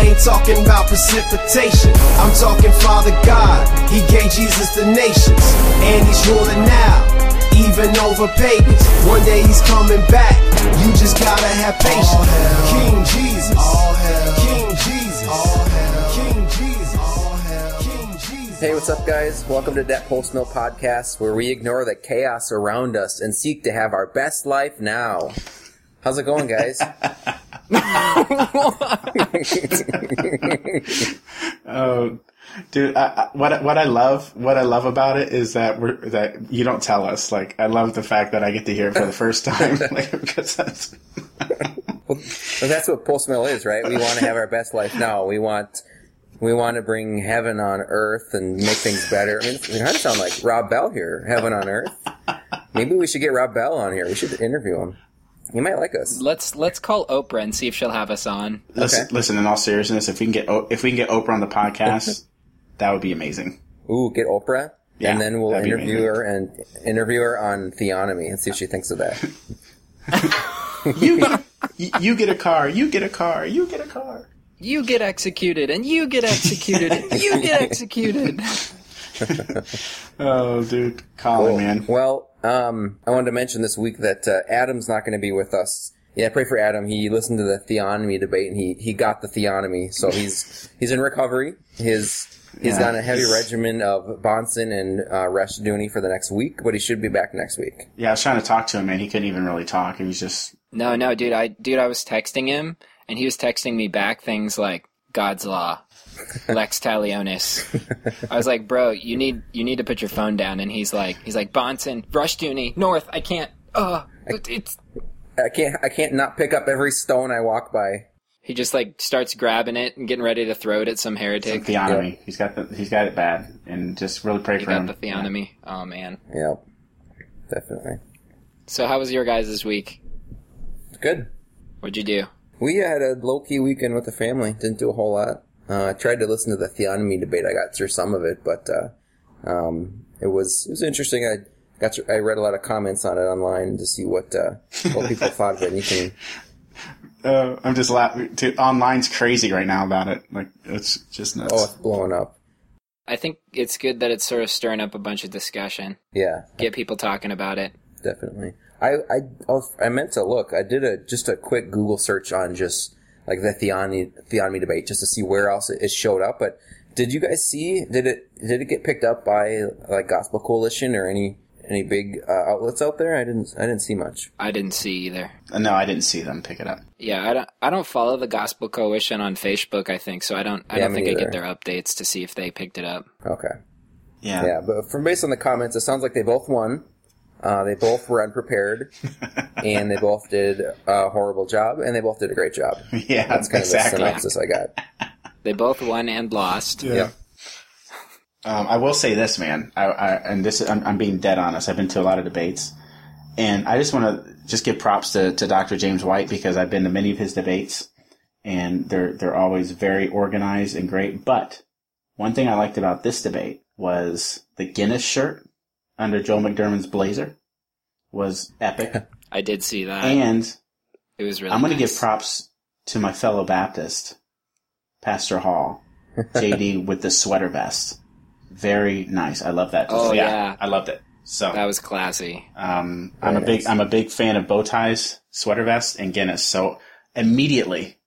ain't talking about precipitation. I'm talking Father God. He gave Jesus the nations, and he's ruling now. Even over pagans. One day he's coming back. You just gotta have patience. King Jesus. King Jesus. King Jesus. King Jesus. Hey, what's up, guys? Welcome to That Post Mill Podcast, where we ignore the chaos around us and seek to have our best life now. How's it going, guys? Oh, dude, I, I, what what I love what I love about it is that we're that you don't tell us. Like, I love the fact that I get to hear it for the first time. like, because that's Well, that's what Post Mill is, right? We want to have our best life now. We want we want to bring heaven on earth and make things better. I mean, it kind of sound like Rob Bell here, heaven on earth. Maybe we should get Rob Bell on here. We should interview him. He might like us. Let's let's call Oprah and see if she'll have us on. listen, Okay. listen. In all seriousness, if we can get O- if we can get Oprah on the podcast, that would be amazing. Ooh, get Oprah, Yeah, and then we'll interview her and interview her on theonomy and see what she thinks of that. You get you, you get a car. You get a car. You get a car. You get executed, and you get executed, and you get executed. Oh, dude, Colin, man. Well, um, I wanted to mention this week that uh, Adam's not going to be with us. Yeah, pray for Adam. He listened to the theonomy debate and he, he got the theonomy, so he's he's in recovery. His he's Yeah, on a heavy regimen of Bahnsen and uh, Rushdoony for the next week, but he should be back next week. Yeah, I was trying to talk to him, and He couldn't even really talk. He was just No, no, dude, I dude, I was texting him, and he was texting me back things like God's law, Lex Talionis. I was like, bro, you need you need to put your phone down, and he's like, he's like Bahnsen, Rushdoony, North. I can't. Uh, it- it's. I can't I can't not pick up every stone I walk by. He just like starts grabbing it and getting ready to throw it at some heretic. theonomy. He's got the he's got it bad, and just really pray He for got him. the theonomy. Oh man. Yep, definitely So how was your guys' this week? good. What'd you do? We had a low key weekend with the family. Didn't do a whole lot. Uh, I tried to listen to the theonomy debate. I got through some of it, but uh, um, it was it was interesting. I got to, I read a lot of comments on it online to see what uh, what people thought of it. And you can Uh, I'm just laughing. Dude, online's crazy right now about it. Like it's just nuts. oh, it's blowing up. I think it's good that it's sort of stirring up a bunch of discussion. Yeah, Get people talking about it. definitely. I I I I meant to look. I did a just a quick Google search on just like the theonomy theonomy debate just to see where else it, it showed up. But did you guys see? Did it did it get picked up by like Gospel Coalition or any any big uh, outlets out there? I didn't I didn't see much. I didn't see either. Uh, no, I didn't see them pick it up. Yeah, I don't. I don't follow the Gospel Coalition on Facebook. I think so. I don't. I Yeah, don't me think I get their updates to see if they picked it up. Okay. Yeah. Yeah, but from based on the comments, it sounds like they both won. Uh, they both were unprepared, and they both did a horrible job, and they both did a great job. Yeah, That's kind exactly. of the synopsis I got. They both won and lost. Yeah. Um, I will say this, man. I, I and this I'm, I'm being dead honest. I've been to a lot of debates, and I just want to just give props to, to Dr. James White because I've been to many of his debates, and they're they're always very organized and great. But one thing I liked about this debate was the Guinness shirt under Joe McDurmon's blazer was epic, I did see that. and it was really. I'm going to nice. give props to my fellow Baptist, Pastor Hall, JD with the sweater vest. Very nice. I love that. Oh, yeah. I loved it. So That was classy. um, I'm a big nice. I'm a big fan of bow ties, sweater vests, and Guinness. So immediately,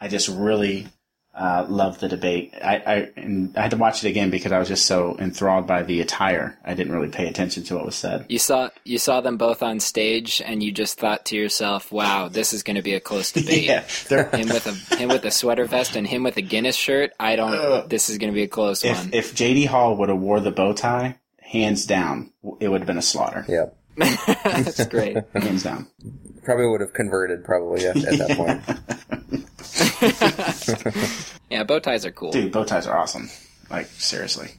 I just really uh, loved the debate. I, I and I had to watch it again because I was just so enthralled by the attire. I didn't really pay attention to what was said. You saw you saw them both on stage, and you just thought to yourself, "Wow, this is going to be a close debate." Yeah, they're, Him with a him with a sweater vest and him with a Guinness shirt. I don't. Ugh. this is going to be a close if one. if JD Hall would have wore the bow tie, hands down, it would have been a slaughter. Yep. That's great. Hands down. Probably would have converted probably at, at that point. Yeah, bow ties are cool. Dude, bow ties are awesome. Like seriously,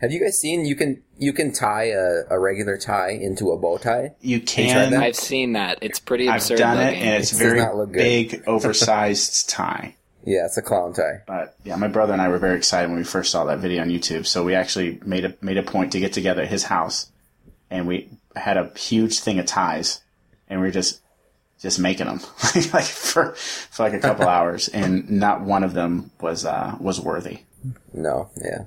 Have you guys seen you can you can tie a, a regular tie into a bow tie? you tried can. that? I've seen that. It's pretty I've absurd done it, and it's It very not look big, oversized tie. Yeah, it's a clown tie. But yeah, my brother and I were very excited when we first saw that video on YouTube. So we actually made a made a point to get together at his house, and we had a huge thing of ties, and we were just just making them like for for like a couple hours, and not one of them was uh, was worthy. No, yeah.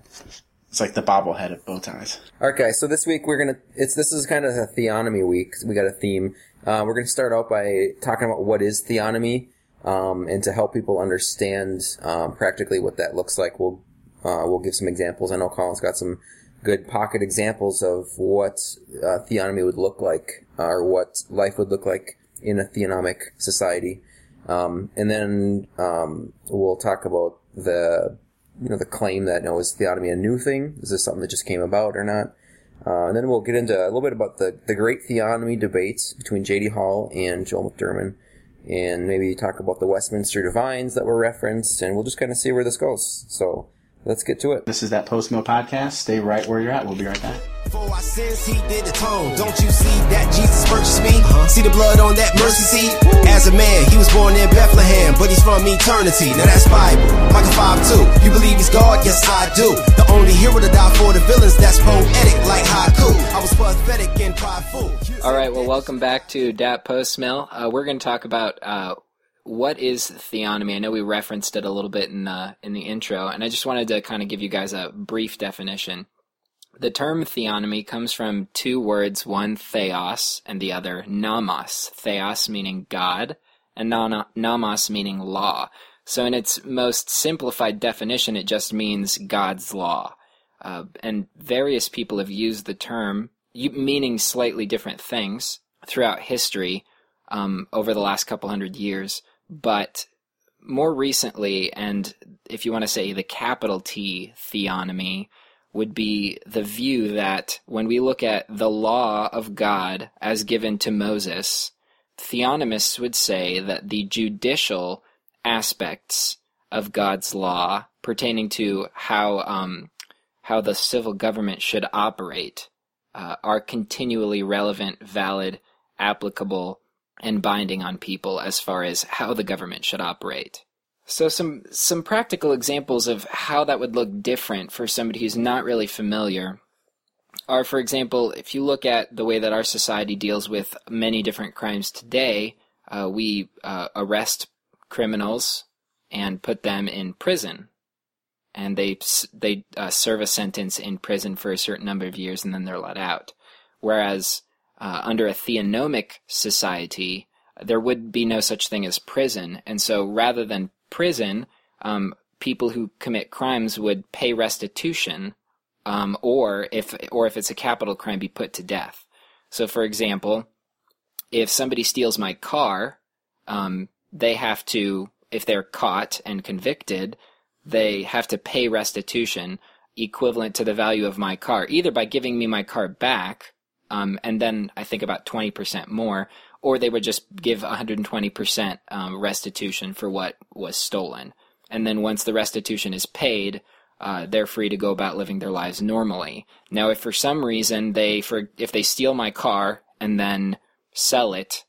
It's like the bobblehead of bow ties. Okay, so this week we're gonna. It's this is kind of a theonomy week. We got a theme. Uh, we're gonna start out by talking about what is theonomy, um, and to help people understand um, practically what that looks like. We'll uh, we'll give some examples. I know Colin's got some good pocket examples of what uh, theonomy would look like, uh, or what life would look like in a theonomic society. Um, and then um, we'll talk about the you know the claim that no is theonomy a new thing? Is this something that just came about or not? Uh, and then we'll get into a little bit about the the great theonomy debates between J.D. Hall and Joel McDurmon, and maybe talk about the Westminster Divines that were referenced, and we'll just kind of see where this goes. So let's get to it. This is that post mill podcast. Stay right where you're at. We'll be right back. For our sins, he did atone. Don't you see that Jesus purchased me? See the blood on that mercy seat? As a man, he was born in Bethlehem, but he's from eternity. Now that's Bible. Micah 5 2. You believe he's God? Yes, I do. The only hero to die for the villains, that's poetic like haiku. I was pathetic and prideful. All right, well, welcome back to Dat Post Mill. Uh, we're going to talk about uh, what is theonomy. I know we referenced it a little bit in uh, in the intro, and I just wanted to kind of give you guys a brief definition. The term theonomy comes from two words, one theos and the other nomos. Theos meaning God, and nomos meaning law. So, in its most simplified definition, it just means God's law. Uh, and various people have used the term, meaning slightly different things, throughout history um, over the last couple hundred years. But more recently, and if you want to say the capital T theonomy, would be the view that when we look at the law of God as given to Moses, theonomists would say that the judicial aspects of God's law pertaining to how um, how the civil government should operate uh, are continually relevant, valid, applicable, and binding on people as far as how the government should operate. So some some practical examples of how that would look different for somebody who's not really familiar are for example, if you look at the way that our society deals with many different crimes today, uh, we uh, arrest criminals and put them in prison and they they uh, serve a sentence in prison for a certain number of years and then they're let out. Whereas uh, under a theonomic society, there would be no such thing as prison, and so rather than prison, um, people who commit crimes would pay restitution, um, or if or if it's a capital crime, be put to death. So, for example, if somebody steals my car, um, they have to, if they're caught and convicted, they have to pay restitution equivalent to the value of my car, either by giving me my car back, um, and then I think about 20% more, or they would just give 120% um, restitution for what was stolen. And then once the restitution is paid, uh, they're free to go about living their lives normally. Now, if for some reason they, for if they steal my car and then sell it,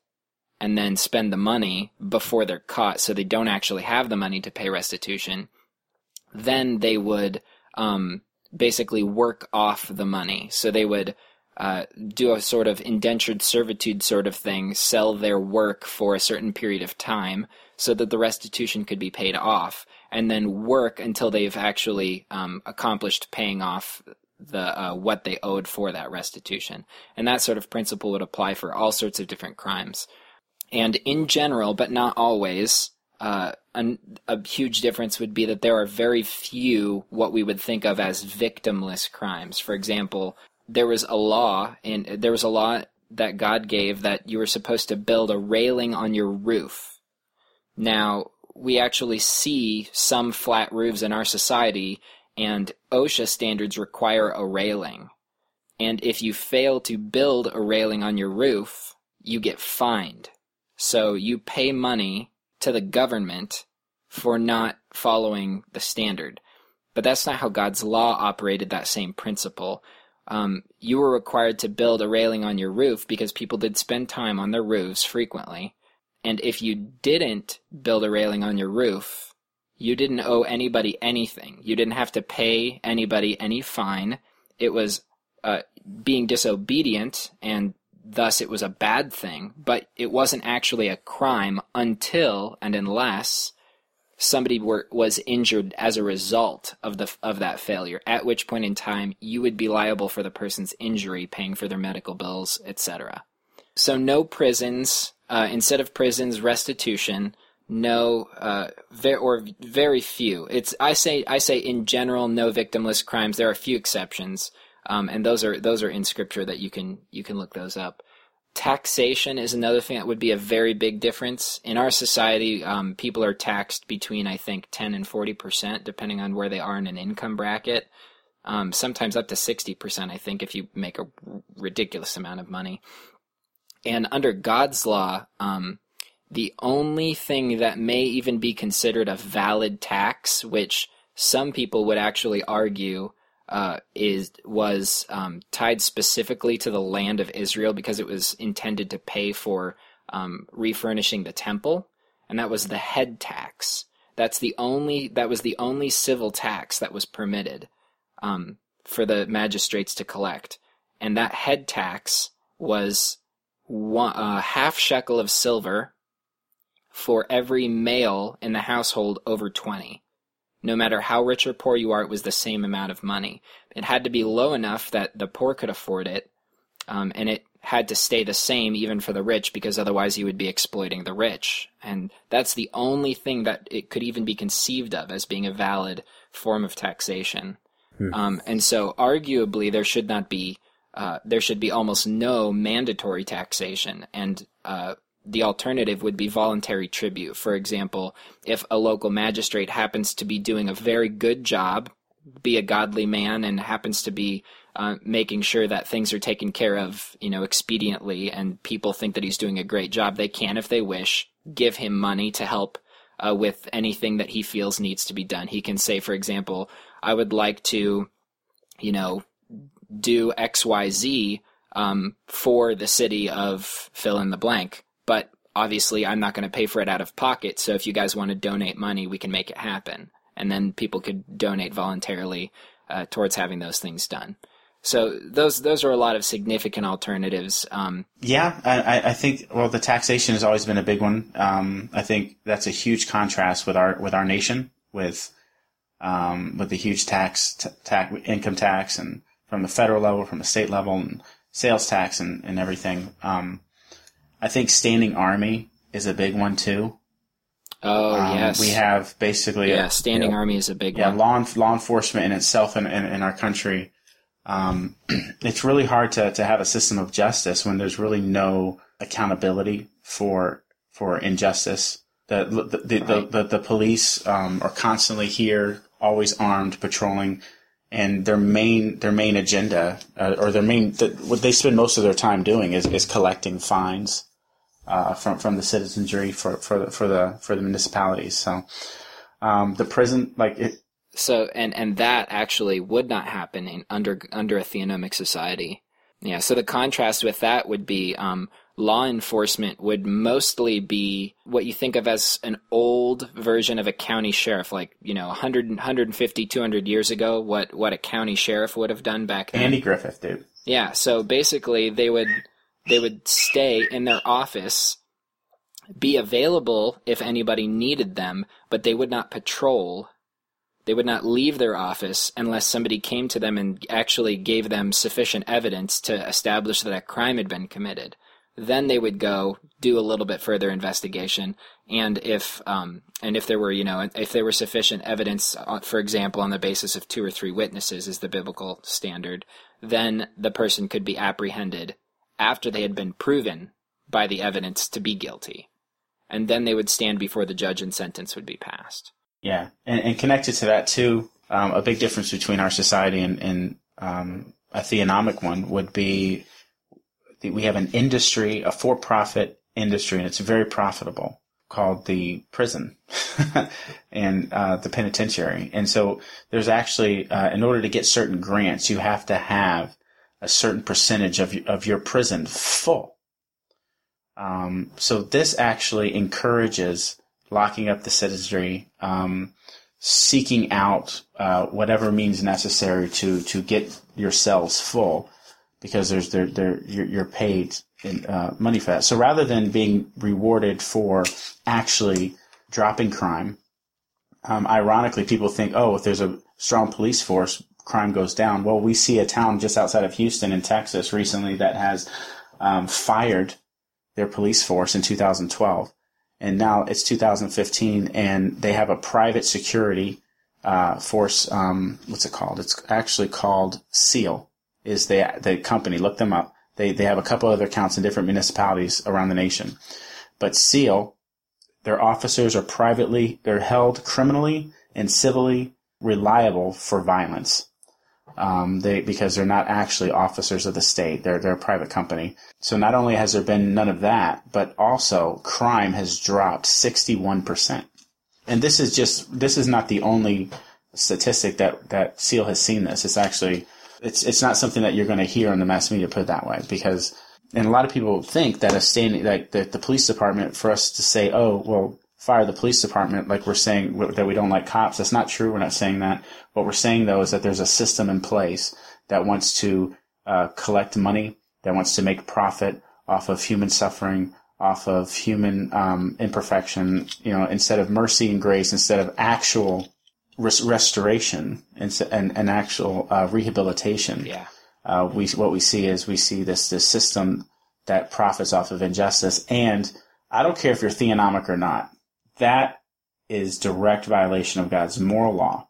and then spend the money before they're caught, so they don't actually have the money to pay restitution, then they would um, basically work off the money. So they would uh, do a sort of indentured servitude sort of thing, sell their work for a certain period of time so that the restitution could be paid off, and then work until they've actually um, accomplished paying off the uh, what they owed for that restitution. And that sort of principle would apply for all sorts of different crimes. And in general, but not always, uh, a huge difference would be that there are very few what we would think of as victimless crimes. For example, there was a law and there was a law that God gave that you were supposed to build a railing on your roof. Now, we actually see some flat roofs in our society and OSHA standards require a railing. And if you fail to build a railing on your roof, you get fined. So you pay money to the government for not following the standard. But that's not how God's law operated that same principle um, you were required to build a railing on your roof because people did spend time on their roofs frequently. And if you didn't build a railing on your roof, you didn't owe anybody anything. You didn't have to pay anybody any fine. It was uh, being disobedient and thus it was a bad thing, but it wasn't actually a crime until and unless somebody were, was injured as a result of the of that failure. At which point in time, you would be liable for the person's injury, paying for their medical bills, etc. So no prisons. Uh, instead of prisons, restitution. No, uh, ver- or very few. It's I say I say in general, no victimless crimes. There are a few exceptions, um, and those are those are in scripture that you can you can look those up. Taxation is another thing that would be a very big difference in our society. Um, people are taxed between I think ten and forty percent, depending on where they are in an income bracket. Um, sometimes up to sixty percent. I think if you make a ridiculous amount of money. And under God's law, um, the only thing that may even be considered a valid tax, which some people would actually argue uh, is was um, tied specifically to the land of Israel because it was intended to pay for um, refurnishing the temple, and that was the head tax. That's the only that was the only civil tax that was permitted um, for the magistrates to collect, and that head tax was one, half shekel of silver for every male in the household over 20. No matter how rich or poor you are, it was the same amount of money. It had to be low enough that the poor could afford it, um, and it had to stay the same even for the rich because otherwise you would be exploiting the rich. And that's the only thing that it could even be conceived of as being a valid form of taxation. Hmm. Um, and so, arguably, there should not be uh, there should be almost no mandatory taxation, and uh, the alternative would be voluntary tribute. For example, if a local magistrate happens to be doing a very good job, be a godly man, and happens to be uh, making sure that things are taken care of, you know, expediently, and people think that he's doing a great job, they can, if they wish, give him money to help uh, with anything that he feels needs to be done. He can say, for example, I would like to, you know, do X, Y, Z um, for the city of fill in the blank. But obviously, I'm not going to pay for it out of pocket. So if you guys want to donate money, we can make it happen. And then people could donate voluntarily uh, towards having those things done. So those those are a lot of significant alternatives. Um, yeah, I, I, think well, the taxation has always been a big one. Um, I think that's a huge contrast with our with our nation with um, with the huge tax, t- tax income tax and from the federal level, from the state level, and sales tax and, and everything. Um, I think standing army is a big one too. Oh um, yes, we have basically yeah. A, standing you know, army is a big yeah, one. law law enforcement in itself in, in, in our country. Um, it's really hard to, to have a system of justice when there's really no accountability for for injustice. The the the, right. the, the, the, police um, are constantly here, always armed, patrolling and their main their main agenda uh, or their main the, what they spend most of their time doing is, is collecting fines uh, from from the citizenry for for the for the for the municipalities. So um, the prison like it. So and and that actually would not happen in under under a theonomic society. Yeah. So the contrast with that would be um, law enforcement would mostly be what you think of as an old version of a county sheriff, like, you know, 100, 150, 200 years ago, what, what a county sheriff would have done back then. Andy Griffith, dude. Yeah. So basically they would, they would stay in their office, be available if anybody needed them, but they would not patrol. They would not leave their office unless somebody came to them and actually gave them sufficient evidence to establish that a crime had been committed then they would go do a little bit further investigation and if um, and if there were you know if there were sufficient evidence uh, for example on the basis of two or three witnesses is the biblical standard then the person could be apprehended after they had been proven by the evidence to be guilty. And then they would stand before the judge and sentence would be passed. Yeah. And, and connected to that too um, a big difference between our society and, and um, a theonomic one would be we have an industry, a for-profit industry, and it's very profitable called the prison and uh, the penitentiary. And so there's actually, uh, in order to get certain grants, you have to have a certain percentage of of your prison full. Um, so this actually encourages locking up the citizenry, um, seeking out uh, whatever means necessary to to get your cells full because there's there there you're, you're paid in, uh, money for that. So rather than being rewarded for actually dropping crime, um, ironically, people think, oh, if there's a strong police force, crime goes down. Well, we see a town just outside of Houston in Texas recently that has um, fired their police force in 2012. And now it's 2015 and they have a private security uh, force. Um, what's it called? It's actually called SEAL is the, the company. Look them up. They, they have a couple other accounts in different municipalities around the nation. But SEAL, their officers are privately, they're held criminally and civilly reliable for violence. Um, they because they're not actually officers of the state; they're they're a private company. So not only has there been none of that, but also crime has dropped sixty one percent. And this is just this is not the only statistic that that Seal has seen this. It's actually it's it's not something that you're going to hear in the mass media put that way because and a lot of people think that a standing like the, the police department for us to say oh well fire the police department like we're saying that we don't like cops. That's not true. We're not saying that. What we're saying though is that there's a system in place that wants to uh, collect money, that wants to make profit off of human suffering, off of human um, imperfection. You know, instead of mercy and grace, instead of actual res- restoration and, and, and actual uh, rehabilitation. Yeah. Uh, we what we see is we see this this system that profits off of injustice, and I don't care if you're theonomic or not that is direct violation of God's moral law.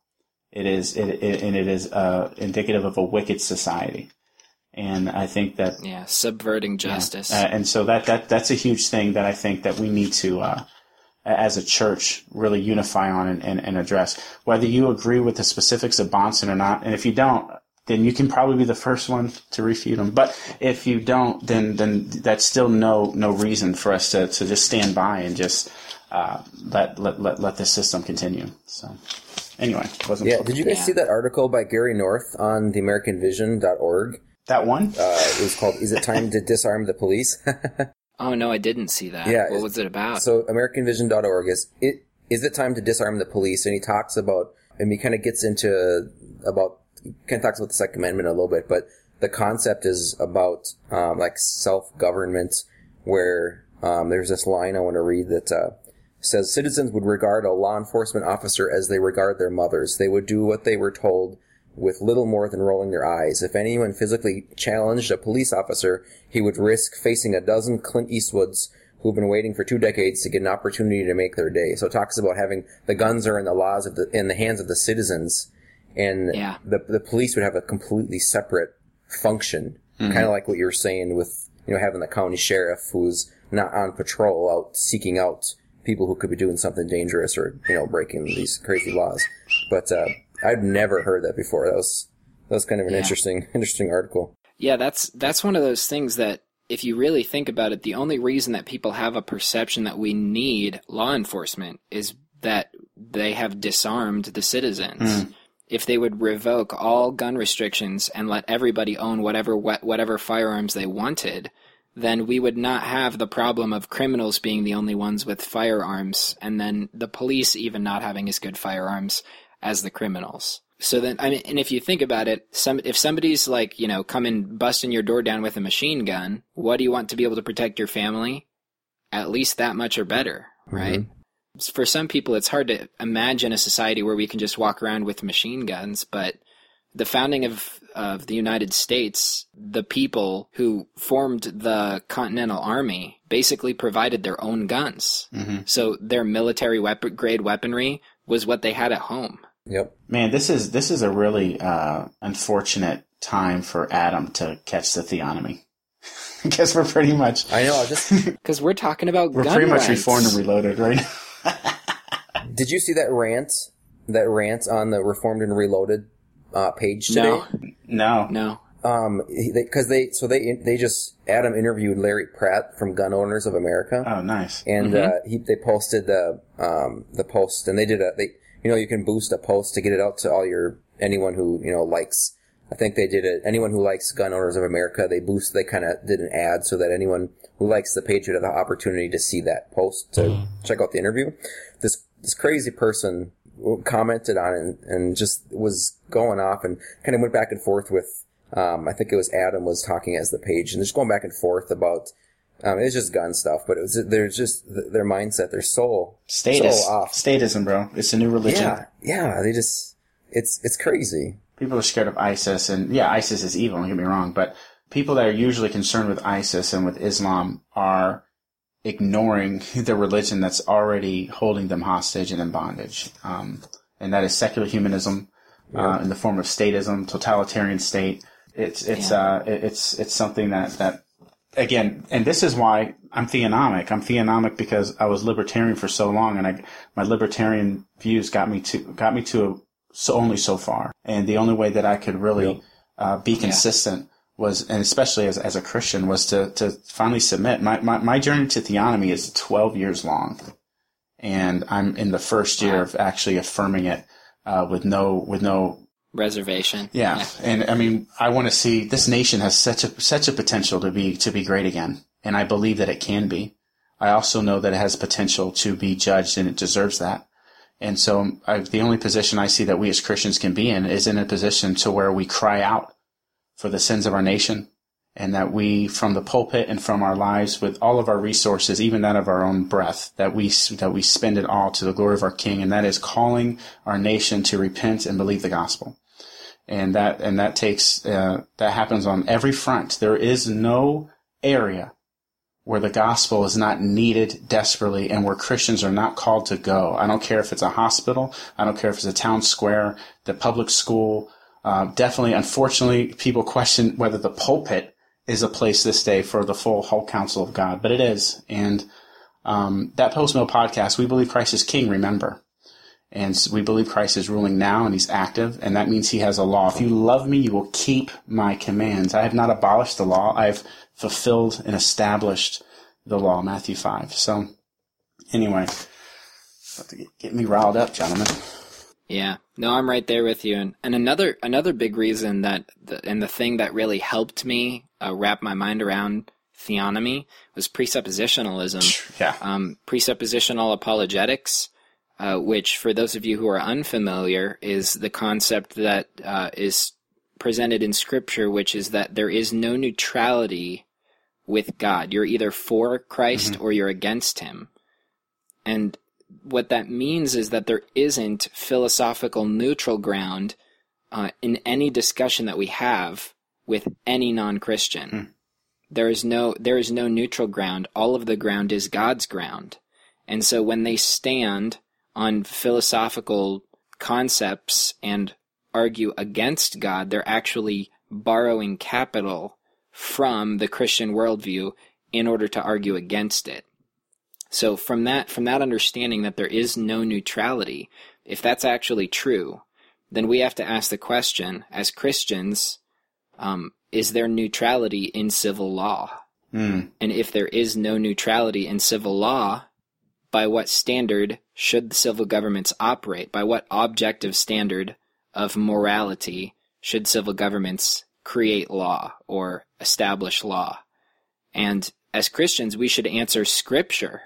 It is, it, it and it is uh, indicative of a wicked society. And I think that yeah, subverting justice. Yeah. Uh, and so that that that's a huge thing that I think that we need to, uh, as a church, really unify on and, and, and address. Whether you agree with the specifics of Bahnsen or not, and if you don't, then you can probably be the first one to refute them. But if you don't, then then that's still no no reason for us to, to just stand by and just uh, let, let let let this system continue. So anyway, wasn't yeah. Did you guys yeah. see that article by Gary North on the AmericanVision.org? That one? Uh, it was called "Is It Time to Disarm the Police?" oh no, I didn't see that. Yeah, what was it about? So AmericanVision.org is it is it time to disarm the police? And he talks about and he kind of gets into about kind of talks about the Second Amendment a little bit, but the concept is about um, like self government, where um, there's this line I want to read that. Uh, says citizens would regard a law enforcement officer as they regard their mothers. They would do what they were told with little more than rolling their eyes. If anyone physically challenged a police officer, he would risk facing a dozen Clint Eastwoods who've been waiting for two decades to get an opportunity to make their day. So it talks about having the guns are in the laws of the in the hands of the citizens, and yeah. the the police would have a completely separate function, mm-hmm. kind of like what you were saying with you know having the county sheriff who's not on patrol out seeking out people who could be doing something dangerous or you know breaking these crazy laws. But uh, I'd never heard that before. That was that was kind of an yeah. interesting interesting article. Yeah, that's that's one of those things that if you really think about it, the only reason that people have a perception that we need law enforcement is that they have disarmed the citizens. Mm. If they would revoke all gun restrictions and let everybody own whatever whatever firearms they wanted, then we would not have the problem of criminals being the only ones with firearms and then the police even not having as good firearms as the criminals. So then, I mean, and if you think about it, some if somebody's like, you know, coming busting your door down with a machine gun, what do you want to be able to protect your family? At least that much or better, right? Mm-hmm. For some people, it's hard to imagine a society where we can just walk around with machine guns, but the founding of of the United States, the people who formed the Continental Army basically provided their own guns. Mm-hmm. So their military weapon, grade weaponry was what they had at home. Yep. Man, this is this is a really uh, unfortunate time for Adam to catch the theonomy. I guess we're pretty much. I know. Because we're talking about. We're pretty rights. much reformed and reloaded, right? Did you see that rant? That rant on the reformed and reloaded uh, page today? No, no, no. Um, because they, they, so they they just Adam interviewed Larry Pratt from Gun Owners of America. Oh, nice. And mm-hmm. uh, he they posted the um the post, and they did a they you know you can boost a post to get it out to all your anyone who you know likes. I think they did it. Anyone who likes Gun Owners of America, they boost. They kind of did an ad so that anyone who likes the page would have the opportunity to see that post to mm-hmm. check out the interview. This this crazy person commented on it and, and, just was going off and kind of went back and forth with Um, I think it was Adam was talking as the page, and just going back and forth about. Um, it's just gun stuff, but it was there's just their mindset, their soul, Status, so off. statism, bro. It's a new religion. Yeah, yeah. They just it's it's crazy. People are scared of ISIS, and yeah, ISIS is evil. Don't get me wrong, but people that are usually concerned with ISIS and with Islam are ignoring the religion that's already holding them hostage and in bondage, um, and that is secular humanism uh, in the form of statism, totalitarian state. It's it's uh it's it's something that that again, and this is why I'm theonomic. I'm theonomic because I was libertarian for so long, and I my libertarian views got me to got me to so only so far, and the only way that I could really uh, be consistent was, and especially as as a Christian, was to to finally submit. My my, my journey to theonomy is 12 years long, and I'm in the first year of actually affirming it uh, with no with no Reservation. yeah. And I mean, I want to see this nation has such a such a potential to be to be great again, and I believe that it can be. I also know that it has potential to be judged, and it deserves that. And so, I, the only position I see that we as Christians can be in is in a position to where we cry out for the sins of our nation, and that we, from the pulpit and from our lives, with all of our resources, even that of our own breath, that we that we spend it all to the glory of our King, and that is calling our nation to repent and believe the gospel and that and that takes uh, that happens on every front. There is no area where the gospel is not needed desperately, and where Christians are not called to go. I don't care if it's a hospital. I don't care if it's a town square, the public school. Uh, definitely, unfortunately, people question whether the pulpit is a place this day for the full whole counsel of God, but it is. And um, that post mill podcast, we believe Christ is King. Remember, and we believe Christ is ruling now and he's active, and that means he has a law. If you love me, you will keep my commands. I have not abolished the law. I've fulfilled and established the law, Matthew 5. So, anyway, get me riled up, gentlemen. Yeah, no, I'm right there with you. And, and another another big reason that the, and the thing that really helped me uh, wrap my mind around theonomy was presuppositionalism. Yeah. Um, presuppositional apologetics, uh, which for those of you who are unfamiliar, is the concept that uh, is presented in Scripture, which is that there is no neutrality with God. You're either for Christ or you're against Him. And what that means is that there isn't philosophical neutral ground uh, in any discussion that we have with any non-Christian. There is no there is no neutral ground. All of the ground is God's ground. And so when they stand on philosophical concepts and argue against God, they're actually borrowing capital from the Christian worldview in order to argue against it. So from that from that understanding that there is no neutrality, if that's actually true, then we have to ask the question as Christians, um, is there neutrality in civil law? Mm. And if there is no neutrality in civil law, by what standard should the civil governments operate? By what objective standard of morality should civil governments create law or establish law? And as Christians, we should answer Scripture,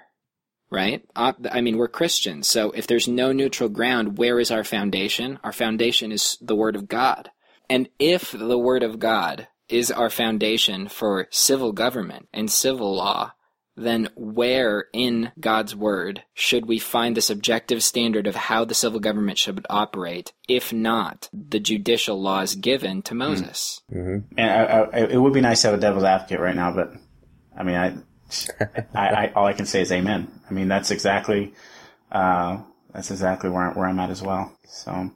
right? Uh, I mean, we're Christians, so if there's no neutral ground, where is our foundation? Our foundation is the Word of God. And if the Word of God is our foundation for civil government and civil law, then where in God's Word should we find this objective standard of how the civil government should operate, if not the judicial laws given to hmm. Moses? Mm-hmm. And I, I, it would be nice to have a devil's advocate right now, but I mean, I, I, I all I can say is amen. I mean, that's exactly, uh, that's exactly where, where I'm at as well. So,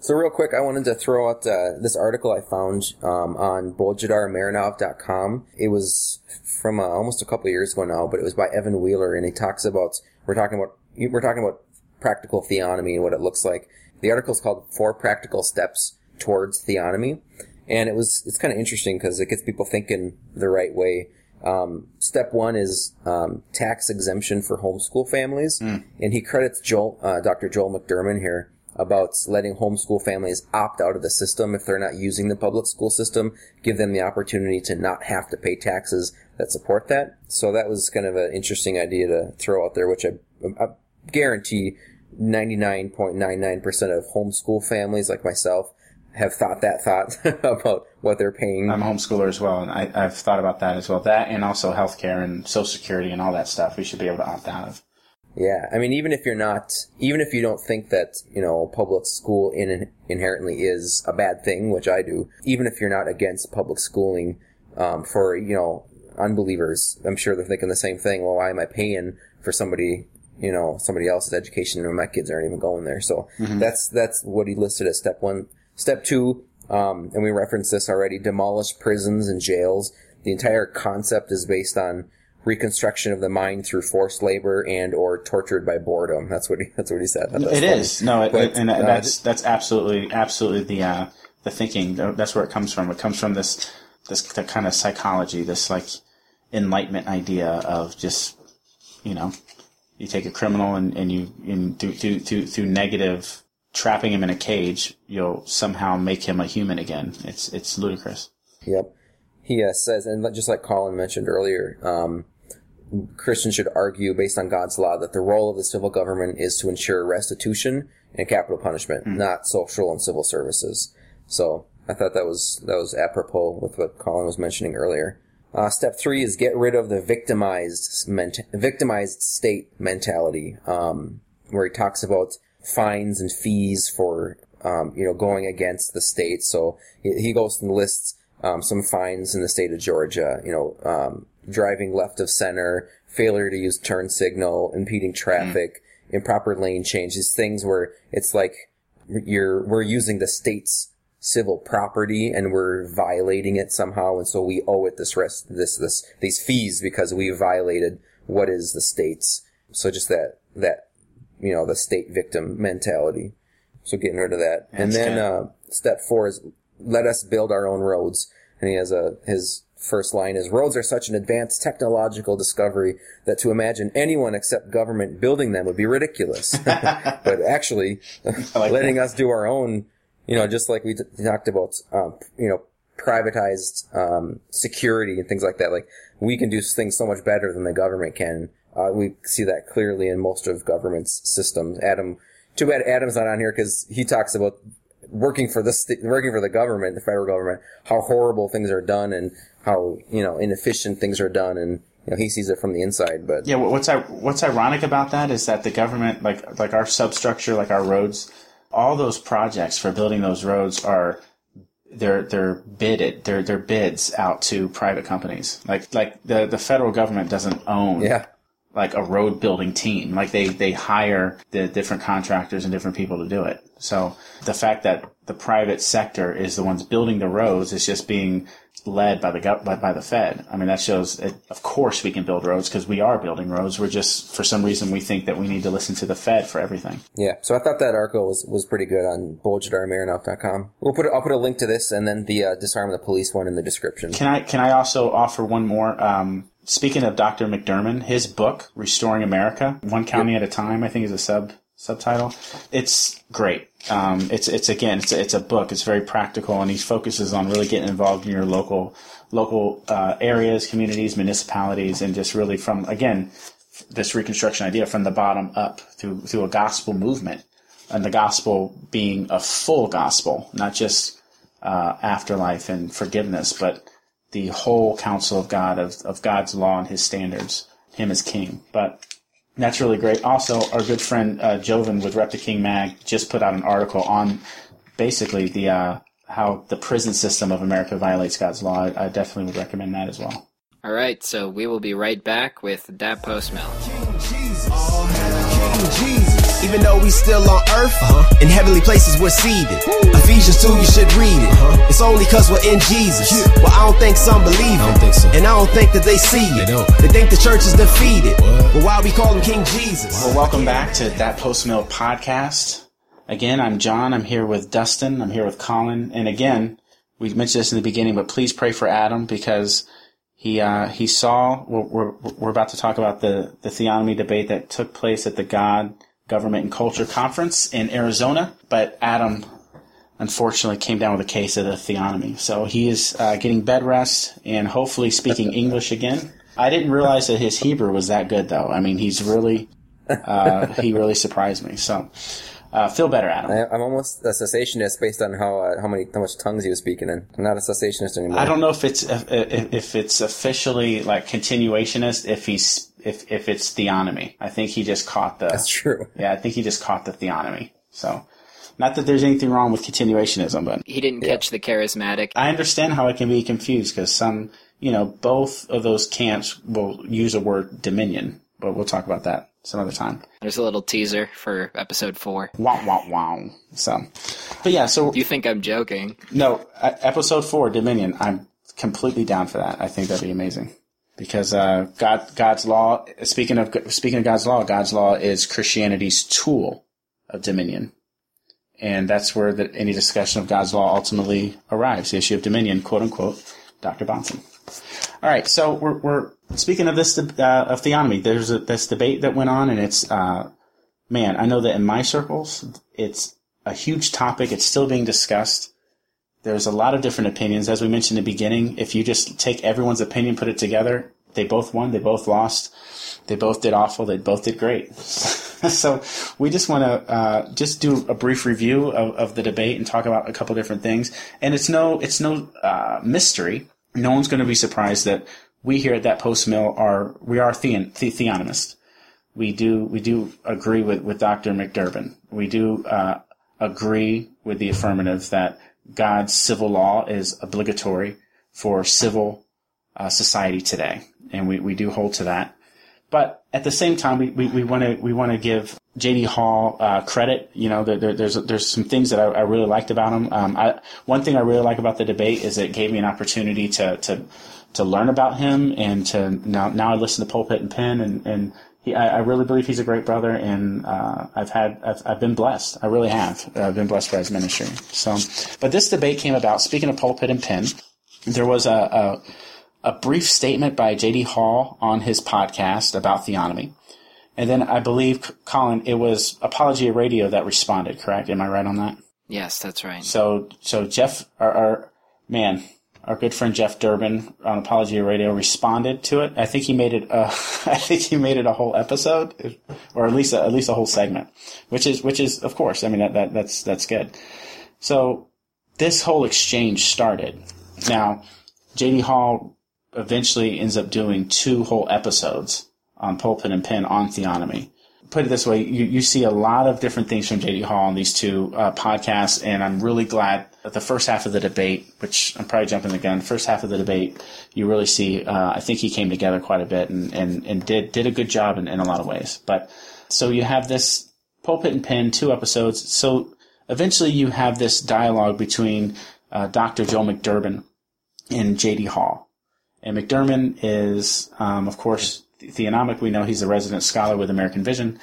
So real quick, I wanted to throw out uh, this article I found um, on bojidarmarinov.com. It was from uh, almost a couple years ago now, but it was by Evan Wheeler, and he talks about we're talking about we're talking about practical theonomy and what it looks like. The article is called Four Practical Steps Towards Theonomy, and it was it's kind of interesting because it gets people thinking the right way. Um, step one is um, tax exemption for homeschool families, and he credits Joel, uh, Dr. Joel McDurmon here about letting homeschool families opt out of the system if they're not using the public school system, give them the opportunity to not have to pay taxes that support that. So that was kind of an interesting idea to throw out there, which I, I guarantee 99.99% of homeschool families like myself have thought that thought about what they're paying. I'm a homeschooler as well, and I, I've thought about that as well. That and also healthcare and Social Security and all that stuff. We should be able to opt out of. Yeah, I mean, even if you're not, even if you don't think that you know public school in, inherently is a bad thing, which I do, even if you're not against public schooling um, for you know unbelievers, I'm sure they're thinking the same thing. Well, why am I paying for somebody, you know, somebody else's education when my kids aren't even going there? So that's that's what he listed as step one. Step two, um, and we referenced this already: demolish prisons and jails. The entire concept is based on reconstruction of the mind through forced labor and or tortured by boredom. That's what he, that's what he said. That's It funny. is no, it, But, and uh, that's that's absolutely absolutely the uh, the thinking. That's where it comes from. It comes from this this the kind of psychology, this like enlightenment idea of just you know you take a criminal and, and you and through, through through through negative trapping him in a cage, you'll somehow make him a human again. It's it's ludicrous. Yep. He uh, says, and just like Colin mentioned earlier, um, Christians should argue, based on God's law, that the role of the civil government is to ensure restitution and capital punishment, not social and civil services. So I thought that was that was apropos with what Colin was mentioning earlier. Uh, step three is get rid of the victimized ment- victimized state mentality, um, where he talks about fines and fees for um, you know going against the state. So he, he goes and lists um, some fines in the state of Georgia. You know, um, driving left of center, failure to use turn signal, impeding traffic, improper lane change. These things where it's like you're we're using the state's civil property and we're violating it somehow, and so we owe it this rest this this these fees because we violated what is the state's. So just that that you know the state victim mentality. So getting rid of that, and then uh, step four is let us build our own roads. And he has a his first line is roads are such an advanced technological discovery that to imagine anyone except government building them would be ridiculous. but actually, like letting us do our own, you know, just like we t- talked about, um, you know, privatized um, security and things like that. Like we can do things so much better than the government can. Uh, we see that clearly in most of government's systems. Adam, too bad Adam's not on here because he talks about working for the st- working for the government, the federal government, how horrible things are done and how you know inefficient things are done, and you know he sees it from the inside. But Yeah, what's what's ironic about that is that the government, like like our substructure, like our roads, all those projects for building those roads are they're they're bidded, they're they're bids out to private companies. Like like the the federal government doesn't own yeah, like a road building team. Like they they hire the different contractors and different people to do it. So the fact that the private sector is the ones building the roads is just being led by the by, by the Fed. I mean that shows that of course we can build roads because we are building roads. We're just for some reason we think that we need to listen to the Fed for everything. yeah. So I thought that article was, was pretty good on bojidarmarinov.com. We'll put a, I'll put a link to this and then the uh, disarm the police one in the description. Can I can I also offer one more? Um, speaking of Dr. McDurmon, his book "Restoring America: One County at a Time," I think is a sub subtitle. It's great. Um, it's it's again it's a, it's a book. It's very practical, and he focuses on really getting involved in your local local uh, areas, communities, municipalities, and just really from again this reconstruction idea from the bottom up through through a gospel movement, and the gospel being a full gospel, not just uh, afterlife and forgiveness, but the whole counsel of God, of, of God's law and his standards, him as king. But that's really great. Also, our good friend uh, Joven with Rep the King Mag just put out an article on basically the uh, how the prison system of America violates God's law. I, I definitely would recommend that as well. All right, so we will be right back with that post mail. King Jesus. King Jesus. Even though we still on earth, in heavenly places we're seated. Ephesians 2, you should read it. It's only cause we're in Jesus. Well, I don't think some believe it. don't think so. And I don't think that they see it. They. They think the church is defeated. But why we call him King Jesus? Well, welcome back to That Post Mill podcast. Again, I'm John. I'm here with Dustin. I'm here with Colin. And again, we mentioned this in the beginning, but please pray for Adam because he uh, he saw. We're, we're we're about to talk about the the theonomy debate that took place at the God Government and Culture Conference in Arizona. But Adam unfortunately came down with a case of the theonomy, so he is uh, getting bed rest and hopefully speaking English again. I didn't realize that his Hebrew was that good, though. I mean, he's really uh, he really surprised me. So, Uh, feel better, Adam. I, I'm almost a cessationist based on how uh, how many how much tongues he was speaking in. I'm not a cessationist anymore. I don't know if it's if if it's officially like continuationist. If he's if if it's theonomy, I think he just caught the. That's true. Yeah, I think he just caught the theonomy. So, not that there's anything wrong with continuationism, but He didn't catch the charismatic. I understand how it can be confused because some, you know, both of those camps will use a word dominion, but we'll talk about that some other time. There's a little teaser for episode four. Wow, wow, wow. So, but yeah, so You think I'm joking? no, uh, episode four, Dominion. I'm completely down for that. I think that'd be amazing because uh, God, God's law. Speaking of speaking of God's law, God's law is Christianity's tool of dominion, and that's where the, any discussion of God's law ultimately arrives. The issue of dominion, quote unquote, Dr. Bahnsen. All right, so we're, we're speaking of this uh, of theonomy. There's a, this debate that went on, and it's uh, man, I know that in my circles, it's a huge topic. It's still being discussed. There's a lot of different opinions. As we mentioned in the beginning, if you just take everyone's opinion, put it together, they both won, they both lost, they both did awful, they both did great. so we just want to uh, just do a brief review of, of the debate and talk about a couple different things. And it's no it's no uh, mystery. No one's going to be surprised that we here at DatPostmil are we are theon, the, theonomists. We do we do agree with with Dr. McDurmon. We do uh, agree with the affirmative that God's civil law is obligatory for civil uh, society today, and we, we do hold to that. But at the same time, we want to we want to give J.D. Hall uh, credit. You know, there, there's there's some things that I, I really liked about him. Um, I, one thing I really like about the debate is it gave me an opportunity to to to learn about him and to now now I listen to Pulpit and Pen and and he, I, I really believe he's a great brother and uh, I've had I've, I've been blessed. I really have. I've been blessed by his ministry. So, but this debate came about. Speaking of Pulpit and Pen, there was a, a a brief statement by J.D. Hall on his podcast about theonomy. And then I believe, Colin, it was Apologia Radio that responded, correct? Am I right on that? Yes, that's right. So, so Jeff, our, our man, our good friend Jeff Durbin on Apologia Radio responded to it. I think he made it. Uh, I think he made it a whole episode, or at least a, at least a whole segment, which is which is of course. I mean that, that that's that's good. So this whole exchange started. Now, J.D. Hall eventually ends up doing two whole episodes on Pulpit and Pen on theonomy. Put it this way, you, you see a lot of different things from J.D. Hall on these two uh, podcasts, and I'm really glad that the first half of the debate, which I'm probably jumping the gun, first half of the debate, you really see, uh, I think he came together quite a bit and, and, and did, did a good job in, in a lot of ways. But so you have this Pulpit and Pen, two episodes. So eventually you have this dialogue between uh, Dr. Joel McDurmon and J.D. Hall. And McDurmon is, um, of course, theonomic. We know he's a resident scholar with American Vision,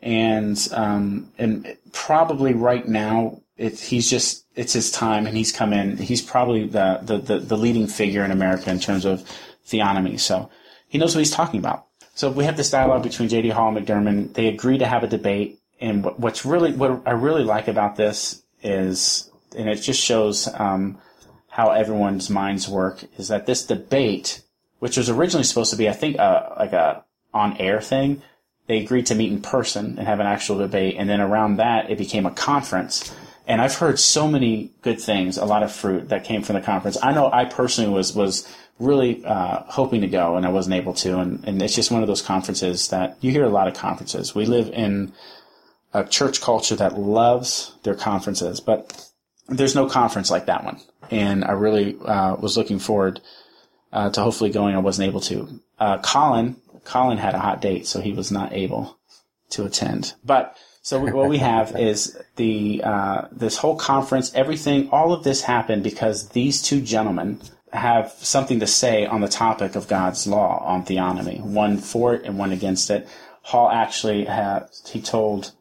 and um, and probably right now it, he's just it's his time, and he's come in. He's probably the, the the the leading figure in America in terms of theonomy. So he knows what he's talking about. So we have this dialogue between J.D. Hall and McDurmon. They agree to have a debate, and what, what's really what I really like about this is, and it just shows. Um, how everyone's minds work is that this debate, which was originally supposed to be, I think, uh, like a on air thing, they agreed to meet in person and have an actual debate, and then around that, it became a conference. And I've heard so many good things, a lot of fruit that came from the conference. I know I personally was was really uh, hoping to go, and I wasn't able to. And, and it's just one of those conferences that you hear a lot of conferences. We live in a church culture that loves their conferences, but there's no conference like that one and I really uh, was looking forward uh, to hopefully going. I wasn't able to. Uh, Colin, Colin had a hot date, so he was not able to attend. But so what we have is the uh, this whole conference, everything, all of this happened because these two gentlemen have something to say on the topic of God's law on theonomy, one for it and one against it. Hall actually had, he told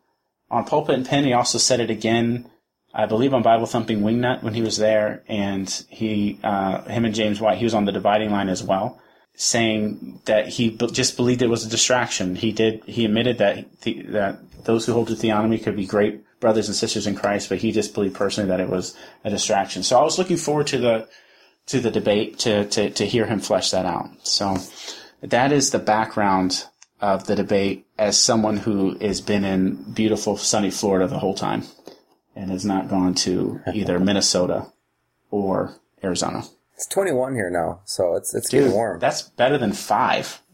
on pulpit and pen, he also said it again I believe on Bible Thumping Wingnut when he was there, and he, uh, him and James White, he was on the dividing line as well, saying that he b- just believed it was a distraction. He did, he admitted that the, that those who hold to theonomy could be great brothers and sisters in Christ, but he just believed personally that it was a distraction. So I was looking forward to the to the debate to to to hear him flesh that out. So that is the background of the debate as someone who has been in beautiful sunny Florida the whole time and has not gone to either Minnesota or Arizona. It's 21 here now, so it's it's Dude, getting warm. that's better than five.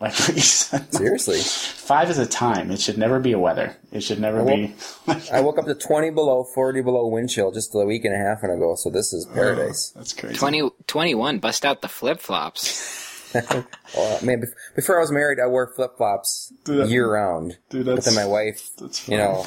Like what you said. Seriously. Five is a time. It should never be a weather. It should never Well, be. I woke up to 20 below, 40 below wind chill just a week and a half ago, so this is paradise. That's crazy. 20, 21, bust out the flip flops. Well, I mean, bef- before I was married, I wore flip flops year round. Dude, But then my wife, that's you know,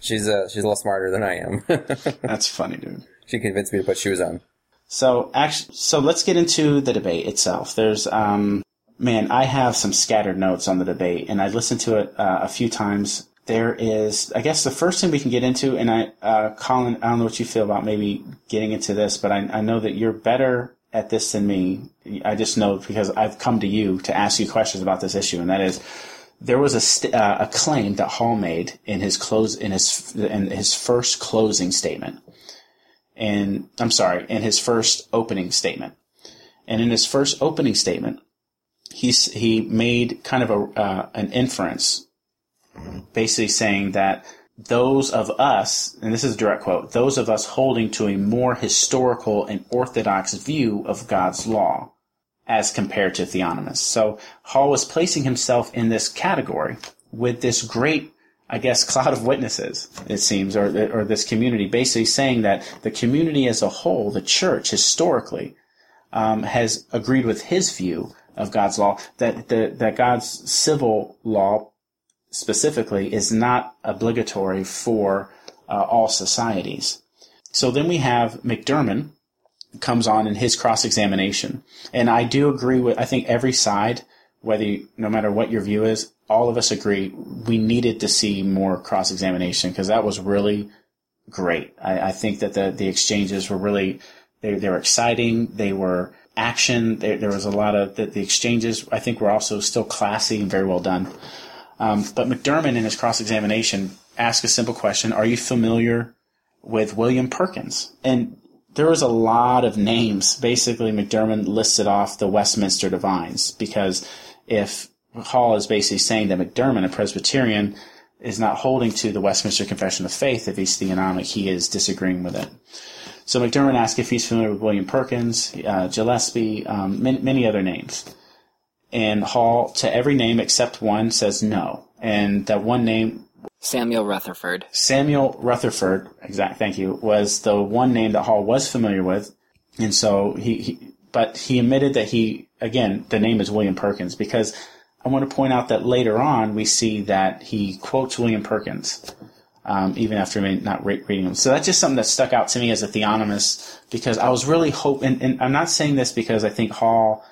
she's uh, she's a little smarter than I am. That's funny, dude. she convinced me to put shoes on. So actually, so let's get into the debate itself. There's, um, man, I have some scattered notes on the debate, and I listened to it uh, a few times. There is, I guess, the first thing we can get into, and I, uh, Colin, I don't know what you feel about maybe getting into this, but I, I know that you're better at this than me. I just know because I've come to you to ask you questions about this issue, and that is, there was a st- uh, a claim that Hall made in his close in his in his first closing statement and I'm sorry, in his first opening statement. And in his first opening statement, he's, he made kind of a, uh, an inference, basically saying that those of us, and this is a direct quote, those of us holding to a more historical and orthodox view of God's law as compared to theonomists. So Hall was placing himself in this category with this great I guess, cloud of witnesses, it seems, or, or this community, basically saying that the community as a whole, the church historically, um, has agreed with his view of God's law, that, the, that God's civil law specifically is not obligatory for uh, all societies. So then we have McDurmon comes on in his cross examination. And I do agree with, I think every side, whether you, no matter what your view is, all of us agree we needed to see more cross examination because that was really great. I, I, think that the, the exchanges were really, they, they were exciting. They were action. There, there was a lot of the, the exchanges. I think were also still classy and very well done. Um, but McDurmon in his cross examination asked a simple question. Are you familiar with William Perkins? And there was a lot of names. Basically, McDurmon listed off the Westminster Divines because if Hall is basically saying that McDurmon, a Presbyterian, is not holding to the Westminster Confession of Faith if he's theonomic. He is disagreeing with it. So McDurmon asked if he's familiar with William Perkins, uh, Gillespie, um, many, many other names. And Hall, to every name except one, says no. And that one name, Samuel Rutherford. Samuel Rutherford, exact, thank you, was the one name that Hall was familiar with. And so he, he but he admitted that he, again, the name is William Perkins because I want to point out that later on we see that he quotes William Perkins, um, even after not reading him. So that's just something that stuck out to me as a theonomist because I was really hoping, and I'm not saying this because I think Hall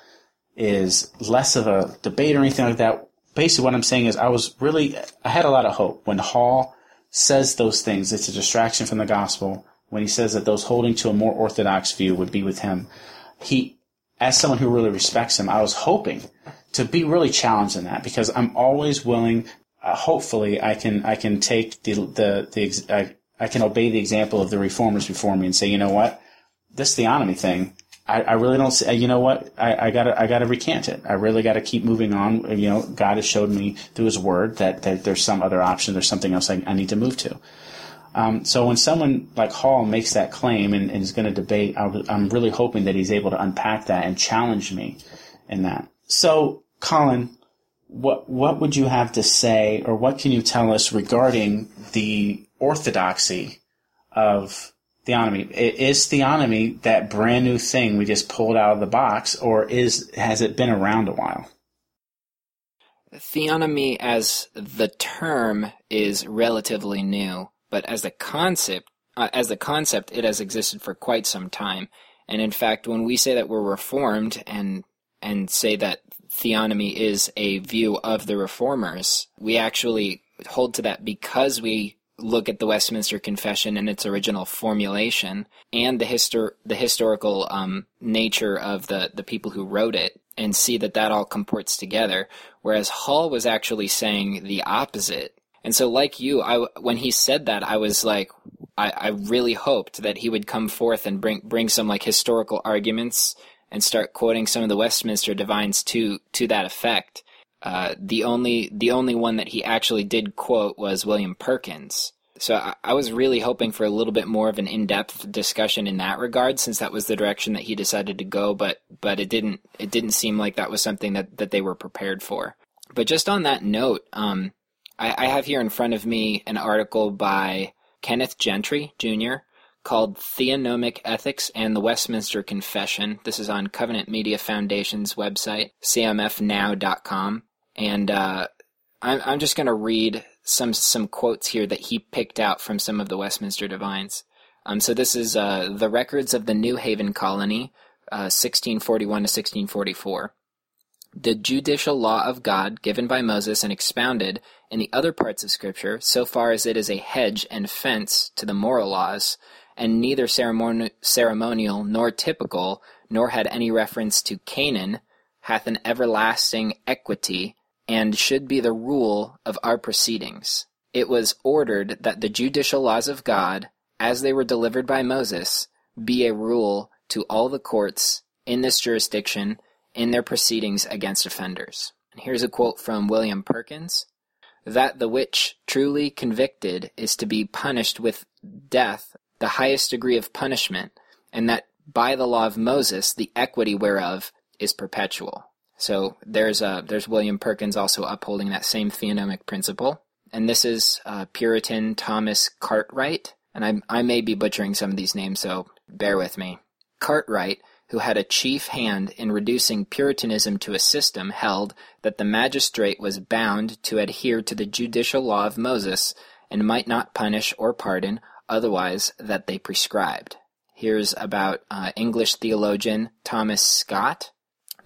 is less of a debate or anything like that. Basically, what I'm saying is I was really, I had a lot of hope when Hall says those things. It's a distraction from the gospel. When he says that those holding to a more orthodox view would be with him, he, as someone who really respects him, I was hoping to be really challenged in that because I'm always willing. Uh, hopefully, I can I can take the the the I, I can obey the example of the reformers before me and say, you know what, this theonomy thing, I, I really don't. See, you know what, I, I gotta I gotta recant it. I really gotta keep moving on. You know, God has showed me through His Word that, that there's some other option. There's something else I, I need to move to. Um, so when someone like Hall makes that claim and, and is going to debate, I, I'm really hoping that he's able to unpack that and challenge me in that. So, Colin, what what would you have to say, or what can you tell us regarding the orthodoxy of theonomy? Is theonomy that brand new thing we just pulled out of the box, or is has it been around a while? Theonomy as the term is relatively new, but as the concept, uh, as a concept, it has existed for quite some time. And in fact, when we say that we're reformed and and say that theonomy is a view of the reformers, we actually hold to that because we look at the Westminster Confession in its original formulation and the histor- the historical um, nature of the the people who wrote it, and see that that all comports together. Whereas Hall was actually saying the opposite. And so, like you, I when he said that, I was like, I, I really hoped that he would come forth and bring bring some like historical arguments and start quoting some of the Westminster divines to to that effect. Uh, the only the only one that he actually did quote was William Perkins. So I, I was really hoping for a little bit more of an in-depth discussion in that regard, since that was the direction that he decided to go. But but it didn't it didn't seem like that was something that, that they were prepared for. But just on that note, um, I, I have here in front of me an article by Kenneth Gentry Jr. called Theonomic Ethics and the Westminster Confession. This is on Covenant Media Foundation's website, cmfnow.com. And uh, I'm, I'm just going to read some some quotes here that he picked out from some of the Westminster divines. Um, so this is uh, the records of the New Haven colony, uh, 1641 to 1644. The judicial law of God given by Moses and expounded in the other parts of Scripture, so far as it is a hedge and fence to the moral laws, and neither ceremoni- ceremonial nor typical, nor had any reference to Canaan, hath an everlasting equity and should be the rule of our proceedings. It was ordered that the judicial laws of God, as they were delivered by Moses, be a rule to all the courts in this jurisdiction in their proceedings against offenders. And here's a quote from William Perkins that the which truly convicted is to be punished with death, the highest degree of punishment, and that by the law of Moses the equity whereof is perpetual. So there's uh, there's William Perkins also upholding that same theonomic principle, and this is uh, Puritan Thomas Cartwright, and I I may be butchering some of these names, so bear with me. Cartwright, who had a chief hand in reducing Puritanism to a system, held that the magistrate was bound to adhere to the judicial law of Moses and might not punish or pardon otherwise that they prescribed. Here's about uh, English theologian Thomas Scott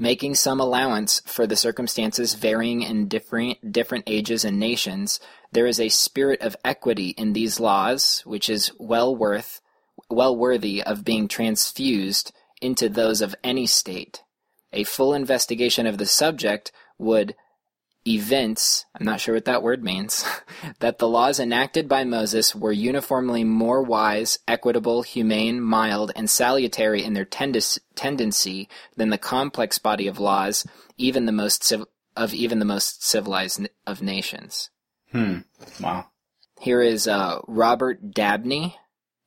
making some allowance for the circumstances varying in different, different ages and nations, there is a spirit of equity in these laws which is well worth, well worthy of being transfused into those of any state. A full investigation of the subject would evince, I'm not sure what that word means, that the laws enacted by Moses were uniformly more wise, equitable, humane, mild, and salutary in their tendency than the complex body of laws, even the most civ- of even the most civilized of nations. Hmm. Wow. Here is uh, Robert Dabney.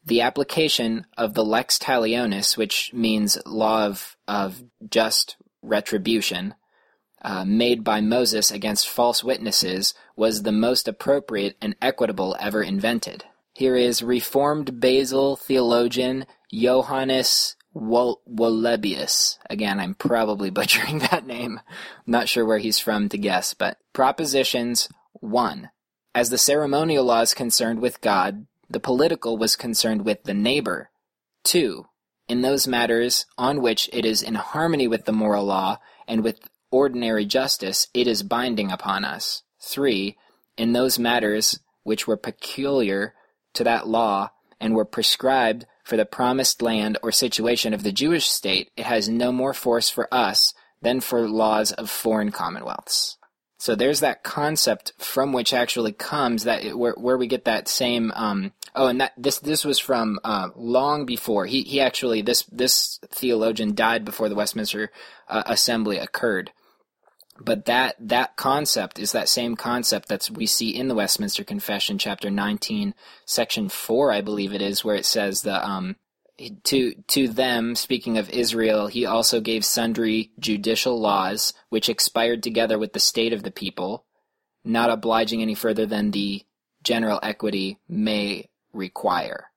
The application of the lex talionis, which means law of, of just retribution, uh, made by Moses against false witnesses was the most appropriate and equitable ever invented. Here is Reformed Basel theologian Johannes Wollebius. Again, I'm probably butchering that name. not sure where he's from to guess, but Propositions 1. As the ceremonial law is concerned with God, the political was concerned with the neighbor. 2. In those matters on which it is in harmony with the moral law and with ordinary justice, it is binding upon us. 3. In those matters which were peculiar to that law and were prescribed for the promised land or situation of the Jewish state, it has no more force for us than for laws of foreign commonwealths. So there's that concept from which actually comes that it, where, where we get that same. Um, oh, and that this this was from uh, long before he he actually this this theologian died before the Westminster uh, Assembly occurred but that that concept is that same concept that we see in the Westminster Confession, chapter 19, section 4, I believe it is, where it says the um, to to them, speaking of Israel, he also gave sundry judicial laws which expired together with the state of the people, not obliging any further than the general equity may require.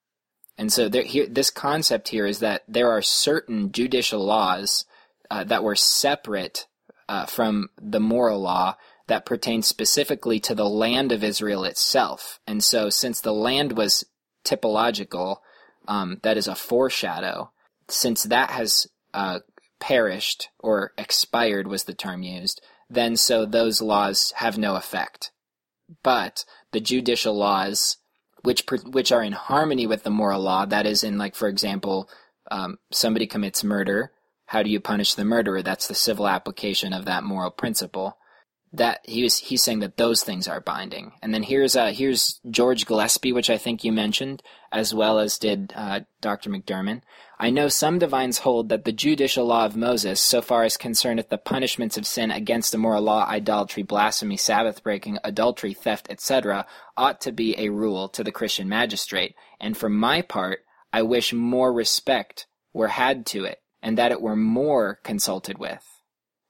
And so there, here, this concept here is that there are certain judicial laws uh, that were separate uh, from the moral law that pertains specifically to the land of Israel itself. And so, since the land was typological, um, that is a foreshadow, since that has uh, perished or expired was the term used, then so those laws have no effect. But the judicial laws, which which are in harmony with the moral law, that is in like for example, um, somebody commits murder, how do you punish the murderer? That's the civil application of that moral principle. that he was he's saying that those things are binding. And then here's uh, here's George Gillespie, which I think you mentioned, as well as did uh, Dr. McDurmon. I know some divines hold that the judicial law of Moses, so far as concerneth the punishments of sin against the moral law, idolatry, blasphemy, Sabbath breaking, adultery, theft, etc., ought to be a rule to the Christian magistrate. And for my part, I wish more respect were had to it, and that it were more consulted with.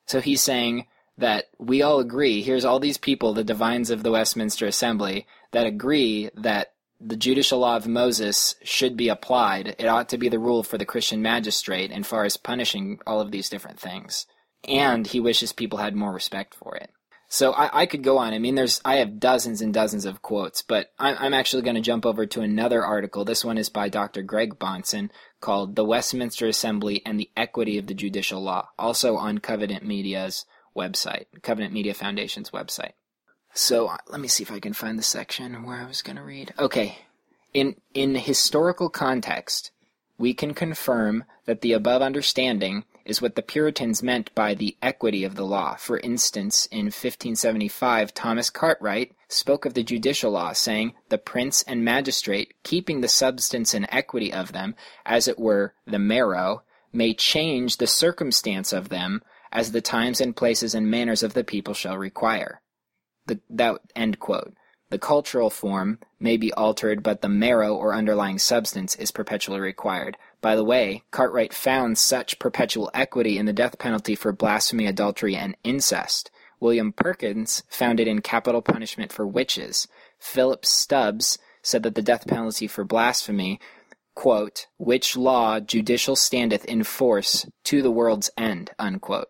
So he's saying that we all agree, here's all these people, the divines of the Westminster Assembly, that agree that the judicial law of Moses should be applied. It ought to be the rule for the Christian magistrate in far as punishing all of these different things. And he wishes people had more respect for it. So I, I could go on. I mean, there's I have dozens and dozens of quotes, but I'm, I'm actually going to jump over to another article. This one is by Dr. Greg Bahnsen called "The Westminster Assembly and the Equity of the Judicial Law," also on Covenant Media's website, Covenant Media Foundation's website. So uh, let me see if I can find the section where I was going to read. Okay. In, in historical context, we can confirm that the above understanding is what the Puritans meant by the equity of the law. For instance, in 1575, Thomas Cartwright spoke of the judicial law, saying, The prince and magistrate, keeping the substance and equity of them, as it were the marrow, may change the circumstance of them, as the times and places and manners of the people shall require. The, that end quote. The cultural form may be altered, but the marrow or underlying substance is perpetually required. By the way, Cartwright found such perpetual equity in the death penalty for blasphemy, adultery, and incest. William Perkins found it in capital punishment for witches. Philip Stubbs said that the death penalty for blasphemy, quote, which law judicial standeth in force to the world's end, unquote.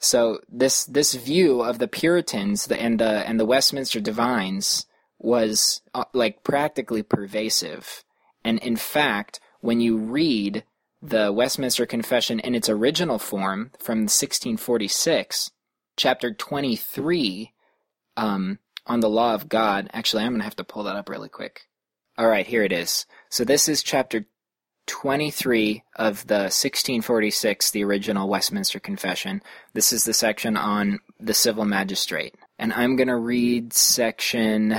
So this this view of the Puritans and the and the Westminster Divines was uh, like practically pervasive. And in fact, when you read the Westminster Confession in its original form from 1646, chapter 23 um, on the law of God. Actually, I'm going to have to pull that up really quick. All right, here it is. So this is chapter 23 of the 1646, the original Westminster Confession. This is the section on the civil magistrate. And I'm going to read section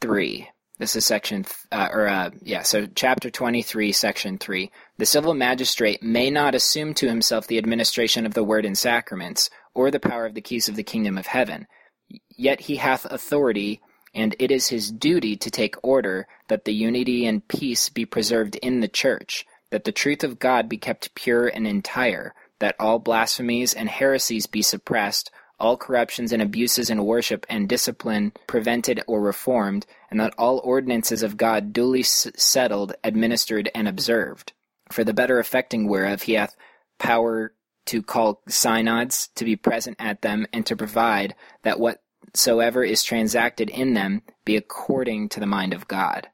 3. This is section, uh, or, uh, yeah, so chapter 23, section 3. The civil magistrate may not assume to himself the administration of the word and sacraments, or the power of the keys of the kingdom of heaven. Yet he hath authority and it is his duty to take order that the unity and peace be preserved in the Church, that the truth of God be kept pure and entire, that all blasphemies and heresies be suppressed, all corruptions and abuses in worship and discipline prevented or reformed, and that all ordinances of God duly s- settled, administered, and observed. For the better effecting whereof he hath power to call synods to be present at them, and to provide that what whatsoever is transacted in them be according to the mind of God.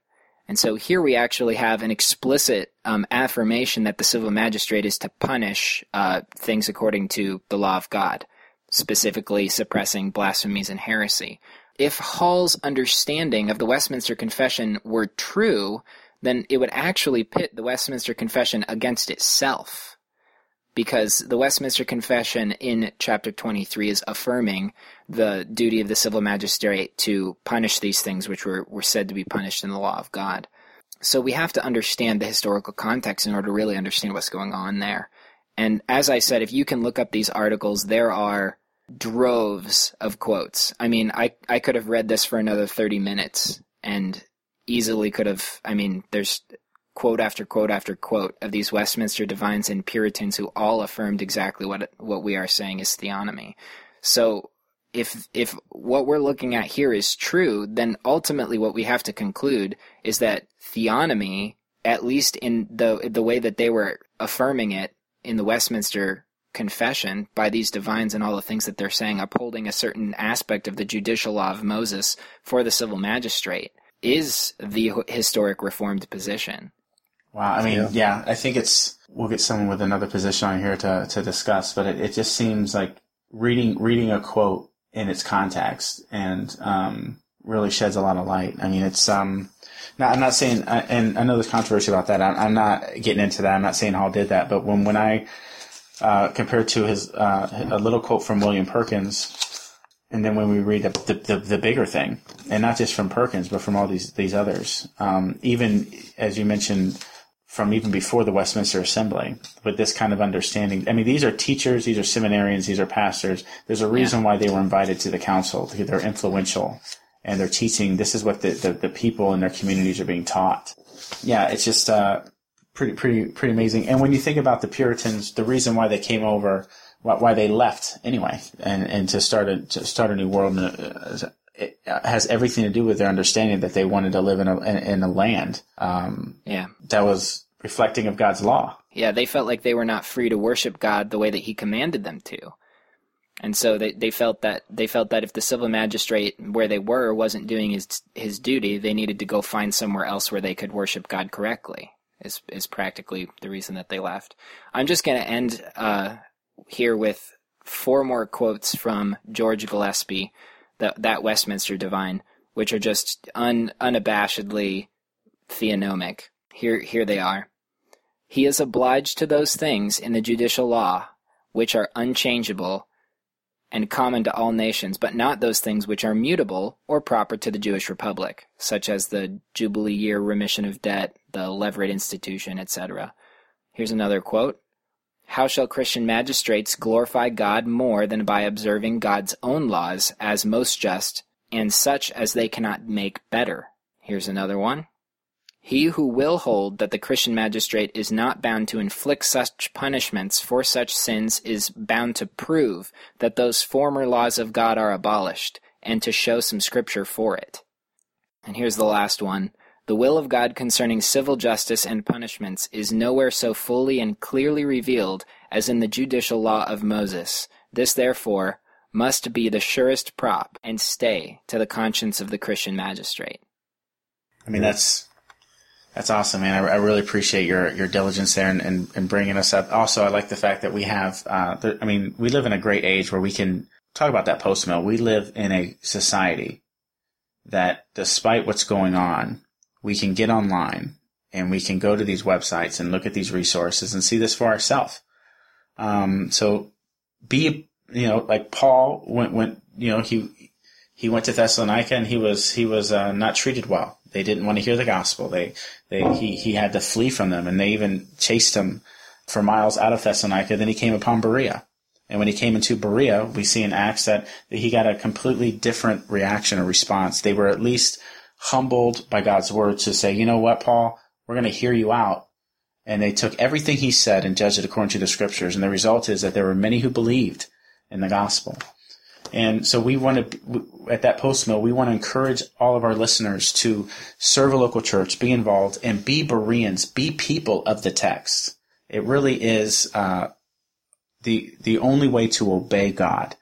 And so here we actually have an explicit um, affirmation that the civil magistrate is to punish uh, things according to the law of God, specifically suppressing blasphemies and heresy. If Hall's understanding of the Westminster Confession were true, then it would actually pit the Westminster Confession against itself because the Westminster Confession in chapter 23 is affirming the duty of the civil magistrate to punish these things which were, were said to be punished in the law of God. So we have to understand the historical context in order to really understand what's going on there. And as I said, if you can look up these articles, there are droves of quotes. I mean, I, I could have read this for another 30 minutes and easily could have, I mean, there's quote after quote after quote of these Westminster divines and Puritans who all affirmed exactly what what we are saying is theonomy. So if if what we're looking at here is true, then ultimately what we have to conclude is that theonomy, at least in the the way that they were affirming it in the Westminster confession by these divines and all the things that they're saying upholding a certain aspect of the judicial law of Moses for the civil magistrate is the historic reformed position. Wow. I mean, yeah. yeah. I think it's, we'll get someone with another position on here to, to discuss, but it, it just seems like reading, reading a quote in its context and, um, really sheds a lot of light. I mean, it's, um, now, I'm not saying, uh, and I know there's controversy about that. I'm, I'm, not getting into that. I'm not saying Hall did that, but when, when I, uh, compared to his, uh, a little quote from William Perkins, and then when we read the, the, the, the, bigger thing, and not just from Perkins, but from all these, these others, um, even as you mentioned, from even before the Westminster Assembly, with this kind of understanding. I mean, these are teachers, these are seminarians, these are pastors. There's a reason yeah. why they were invited to the council. They're influential, and they're teaching. This is what the, the, the people in their communities are being taught. Yeah, it's just uh, pretty pretty pretty amazing. And when you think about the Puritans, the reason why they came over why they left anyway, and and to start a to start a new world. Uh, it has everything to do with their understanding that they wanted to live in a in, in a land. Um, yeah, that was reflecting of God's law. Yeah, they felt like they were not free to worship God the way that He commanded them to, and so they, they felt that they felt that if the civil magistrate where they were wasn't doing his his duty, they needed to go find somewhere else where they could worship God correctly. Is is practically the reason that they left. I'm just going to end uh, here with four more quotes from George Gillespie, that Westminster divine, which are just un, unabashedly theonomic. Here, here they are. He is obliged to those things in the judicial law which are unchangeable and common to all nations, but not those things which are mutable or proper to the Jewish Republic, such as the Jubilee year remission of debt, the Levirate institution, etc. Here's another quote. How shall Christian magistrates glorify God more than by observing God's own laws as most just, and such as they cannot make better? Here's another one. He who will hold that the Christian magistrate is not bound to inflict such punishments for such sins is bound to prove that those former laws of God are abolished, and to show some scripture for it. And here's the last one. The will of God concerning civil justice and punishments is nowhere so fully and clearly revealed as in the judicial law of Moses. This, therefore, must be the surest prop and stay to the conscience of the Christian magistrate. I mean, that's that's awesome, man. I, I really appreciate your your diligence there and, and, and, bringing us up. Also, I like the fact that we have. Uh, I mean, we live in a great age where we can talk about that post mill. We live in a society that, despite what's going on, we can get online and we can go to these websites and look at these resources and see this for ourselves. Um, so be, you know, like Paul went, went, you know, he, he went to Thessalonica and he was, he was, uh, not treated well. They didn't want to hear the gospel. They, they, he, he had to flee from them and they even chased him for miles out of Thessalonica. Then he came upon Berea. And when he came into Berea, we see in Acts that he got a completely different reaction or response. They were at least humbled by God's word to say, you know what, Paul, we're going to hear you out. And they took everything he said and judged it according to the scriptures. And the result is that there were many who believed in the gospel. And so we want to, at DatPostmil, we want to encourage all of our listeners to serve a local church, be involved, and be Bereans, be people of the text. It really is uh, the the only way to obey God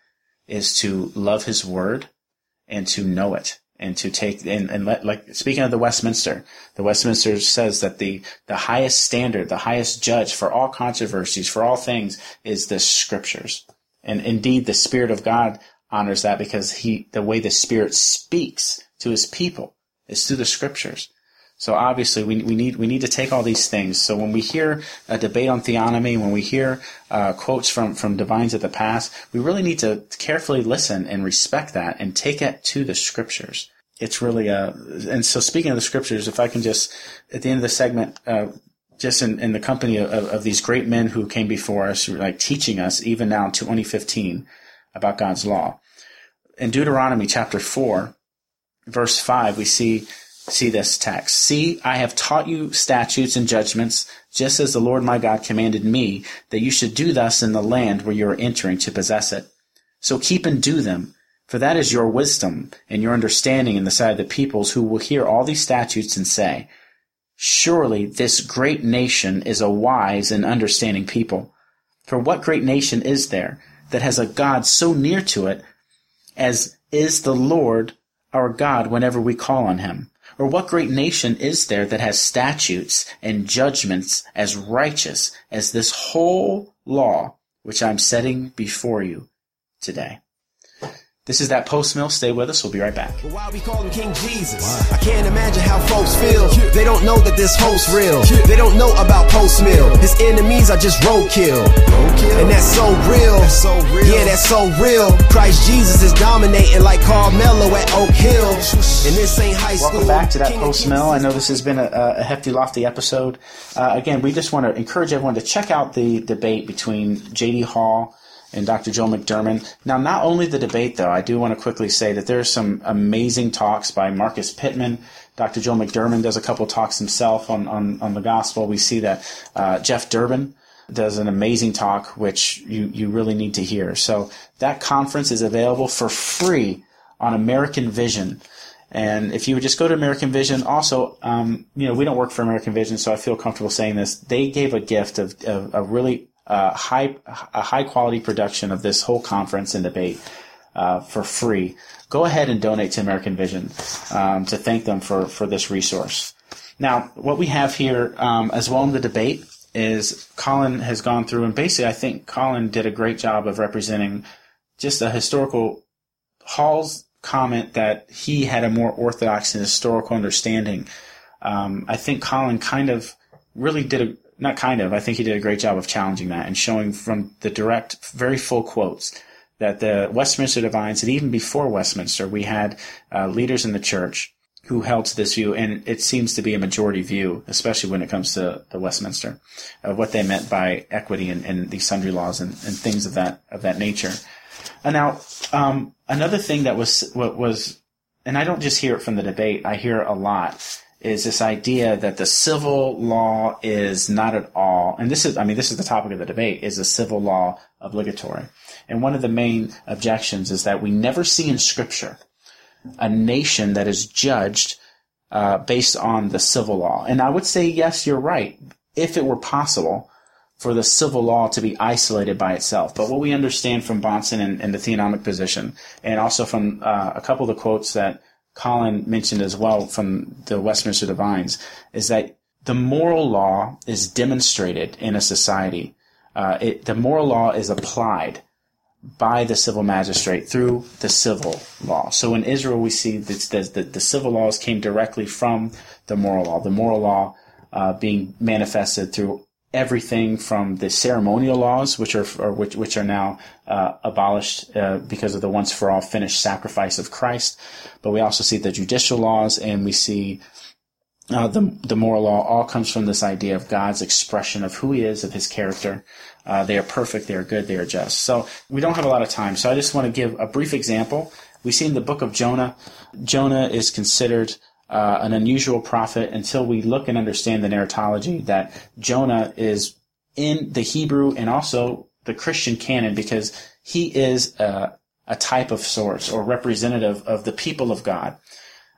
is to love His word and to know it and to take and, and let like speaking of the Westminster, the Westminster says that the the highest standard, the highest judge for all controversies, for all things, is the scriptures. And indeed, the Spirit of God honors that because he the way the Spirit speaks to His people is through the scriptures. So obviously, we, we need we need to take all these things. So when we hear a debate on theonomy, when we hear uh, quotes from from divines of the past, we really need to carefully listen and respect that and take it to the scriptures. It's really a and so speaking of the scriptures, if I can just at the end of the segment. Uh, just in, in the company of, of these great men who came before us, like teaching us, even now in 2015, about God's law. In Deuteronomy chapter 4, verse 5, we see see this text. See, I have taught you statutes and judgments, just as the Lord my God commanded me, that you should do thus in the land where you are entering to possess it. So keep and do them, for that is your wisdom and your understanding in the sight of the peoples who will hear all these statutes and say, Surely this great nation is a wise and understanding people. For what great nation is there that has a God so near to it as is the Lord our God whenever we call on him? Or what great nation is there that has statutes and judgments as righteous as this whole law which I'm setting before you today? This is DatPostmil. Stay with us. We'll be right back. We call him King Jesus? I can't imagine how folks feel. They don't know that this host's real. They don't know about post mill. His enemies are just roadkill. And that's so real. Yeah, that's so real. Christ Jesus is dominating like Carmelo at Oak Hill. And this ain't high school. Welcome back to DatPostmil. I know this has been a, a hefty, lofty episode. Uh, again, we just want to encourage everyone to check out the debate between J.D. Hall and Dr. Joe McDurmon. Now, not only the debate, though, I do want to quickly say that there are some amazing talks by Marcus Pittman. Dr. Joe McDurmon does a couple talks himself on, on, on the gospel. We see that uh, Jeff Durbin does an amazing talk, which you, you really need to hear. So that conference is available for free on American Vision. And if you would just go to American Vision, also, um, you know, we don't work for American Vision, so I feel comfortable saying this. They gave a gift of, of a really uh, high a high quality production of this whole conference and debate uh, for free. Go ahead and donate to American Vision um, to thank them for for this resource. Now, what we have here um, as well in the debate is Colin has gone through and basically, I think Colin did a great job of representing just a historical Hall's comment that he had a more orthodox and historical understanding. Um, I think Colin kind of really did a not kind of. I think he did a great job of challenging that and showing from the direct, very full quotes that the Westminster Divines, and even before Westminster, we had uh, leaders in the church who held to this view, and it seems to be a majority view, especially when it comes to the Westminster, of what they meant by equity and, and these sundry laws and, and, things of that of that nature. And now, um, another thing that was what was, and I don't just hear it from the debate; I hear it a lot is this idea that the civil law is not at all, and this is, I mean, this is the topic of the debate, is the civil law obligatory? And one of the main objections is that we never see in Scripture a nation that is judged uh, based on the civil law. And I would say, yes, you're right, if it were possible for the civil law to be isolated by itself. But what we understand from Bahnsen and, and the theonomic position, and also from uh, a couple of the quotes that Colin mentioned as well from the Westminster Divines is that the moral law is demonstrated in a society. Uh, it, the moral law is applied by the civil magistrate through the civil law. So in Israel, we see that the, the, civil laws came directly from the moral law. The moral law uh, being manifested through everything from the ceremonial laws, which are which which are now uh, abolished uh, because of the once for all finished sacrifice of Christ. But we also see the judicial laws, and we see uh, the the moral law. All comes from this idea of God's expression of who He is, of His character. Uh, they are perfect. They are good. They are just. So we don't have a lot of time. So I just want to give a brief example. We see in the book of Jonah, Jonah is considered uh, an unusual prophet until we look and understand the narratology that Jonah is in the Hebrew and also the Christian canon because he is a, a type of source or representative of the people of God.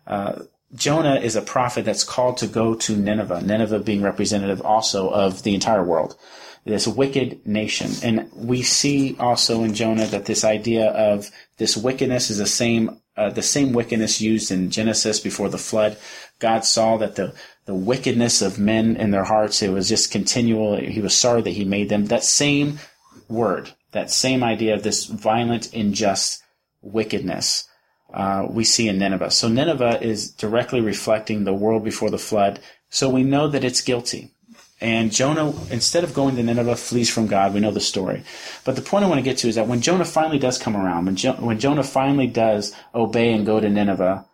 Uh, Jonah is a prophet that's called to go to Nineveh, Nineveh being representative also of the entire world, this wicked nation. And we see also in Jonah that this idea of this wickedness is the same uh, the same wickedness used in Genesis before the flood. God saw that the, the wickedness of men in their hearts, it was just continual. He was sorry that he made them. That same word, that same idea of this violent, unjust wickedness, uh, we see in Nineveh. So Nineveh is directly reflecting the world before the flood. So we know that it's guilty. And Jonah, instead of going to Nineveh, flees from God. We know the story. But the point I want to get to is that when Jonah finally does come around, when, jo- when Jonah finally does obey and go to Nineveh,